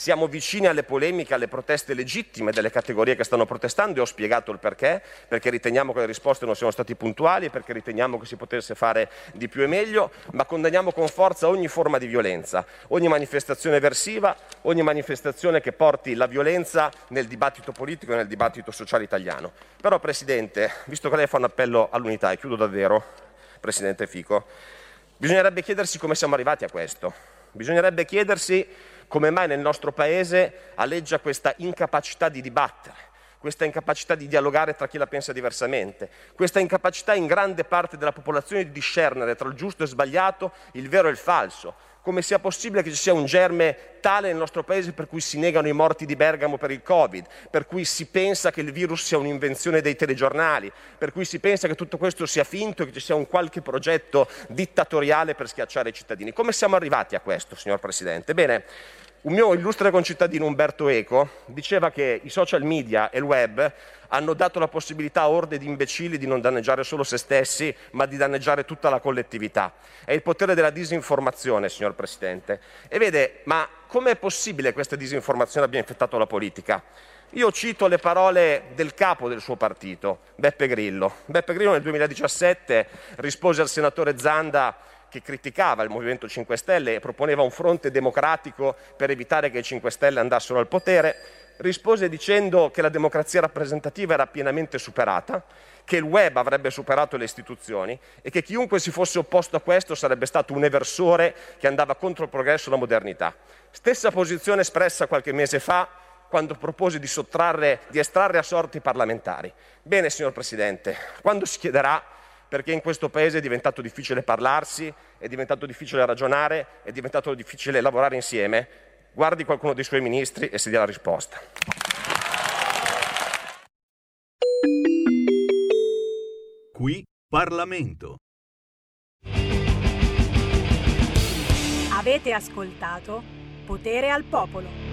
Siamo vicini alle polemiche, alle proteste legittime delle categorie che stanno protestando e ho spiegato il perché, perché riteniamo che le risposte non siano state puntuali e perché riteniamo che si potesse fare di più e meglio, ma condanniamo con forza ogni forma di violenza, ogni manifestazione eversiva, ogni manifestazione che porti la violenza nel dibattito politico e nel dibattito sociale italiano. Però Presidente, visto che lei fa un appello all'unità, e chiudo davvero, Presidente Fico, bisognerebbe chiedersi come siamo arrivati a questo. Bisognerebbe chiedersi come mai nel nostro Paese alleggia questa incapacità di dibattere, questa incapacità di dialogare tra chi la pensa diversamente, questa incapacità in grande parte della popolazione di discernere tra il giusto e il sbagliato, il vero e il falso, come sia possibile che ci sia un germe tale nel nostro paese per cui si negano i morti di Bergamo per il Covid, per cui si pensa che il virus sia un'invenzione dei telegiornali, per cui si pensa che tutto questo sia finto e che ci sia un qualche progetto dittatoriale per schiacciare i cittadini. Come siamo arrivati a questo, signor Presidente? Bene, Un mio illustre concittadino Umberto Eco diceva che i social media e il web hanno dato la possibilità a orde di imbecilli di non danneggiare solo se stessi, ma di danneggiare tutta la collettività. È il potere della disinformazione, signor Presidente. E vede, ma com'è possibile che questa disinformazione abbia infettato la politica? Io cito le parole del capo del suo partito, Beppe Grillo. Beppe Grillo nel 2017 rispose al senatore Zanda che criticava il Movimento 5 Stelle e proponeva un fronte democratico per evitare che i 5 Stelle andassero al potere, rispose dicendo che la democrazia rappresentativa era pienamente superata, che il web avrebbe superato le istituzioni e che chiunque si fosse opposto a questo sarebbe stato un eversore che andava contro il progresso e la modernità. Stessa posizione espressa qualche mese fa quando propose di, di estrarre a sorti i parlamentari. Bene, signor Presidente, quando si chiederà perché in questo paese è diventato difficile parlarsi, è diventato difficile ragionare, è diventato difficile lavorare insieme. Guardi qualcuno dei suoi ministri e si dia la risposta. Qui Parlamento. Avete ascoltato Potere al Popolo.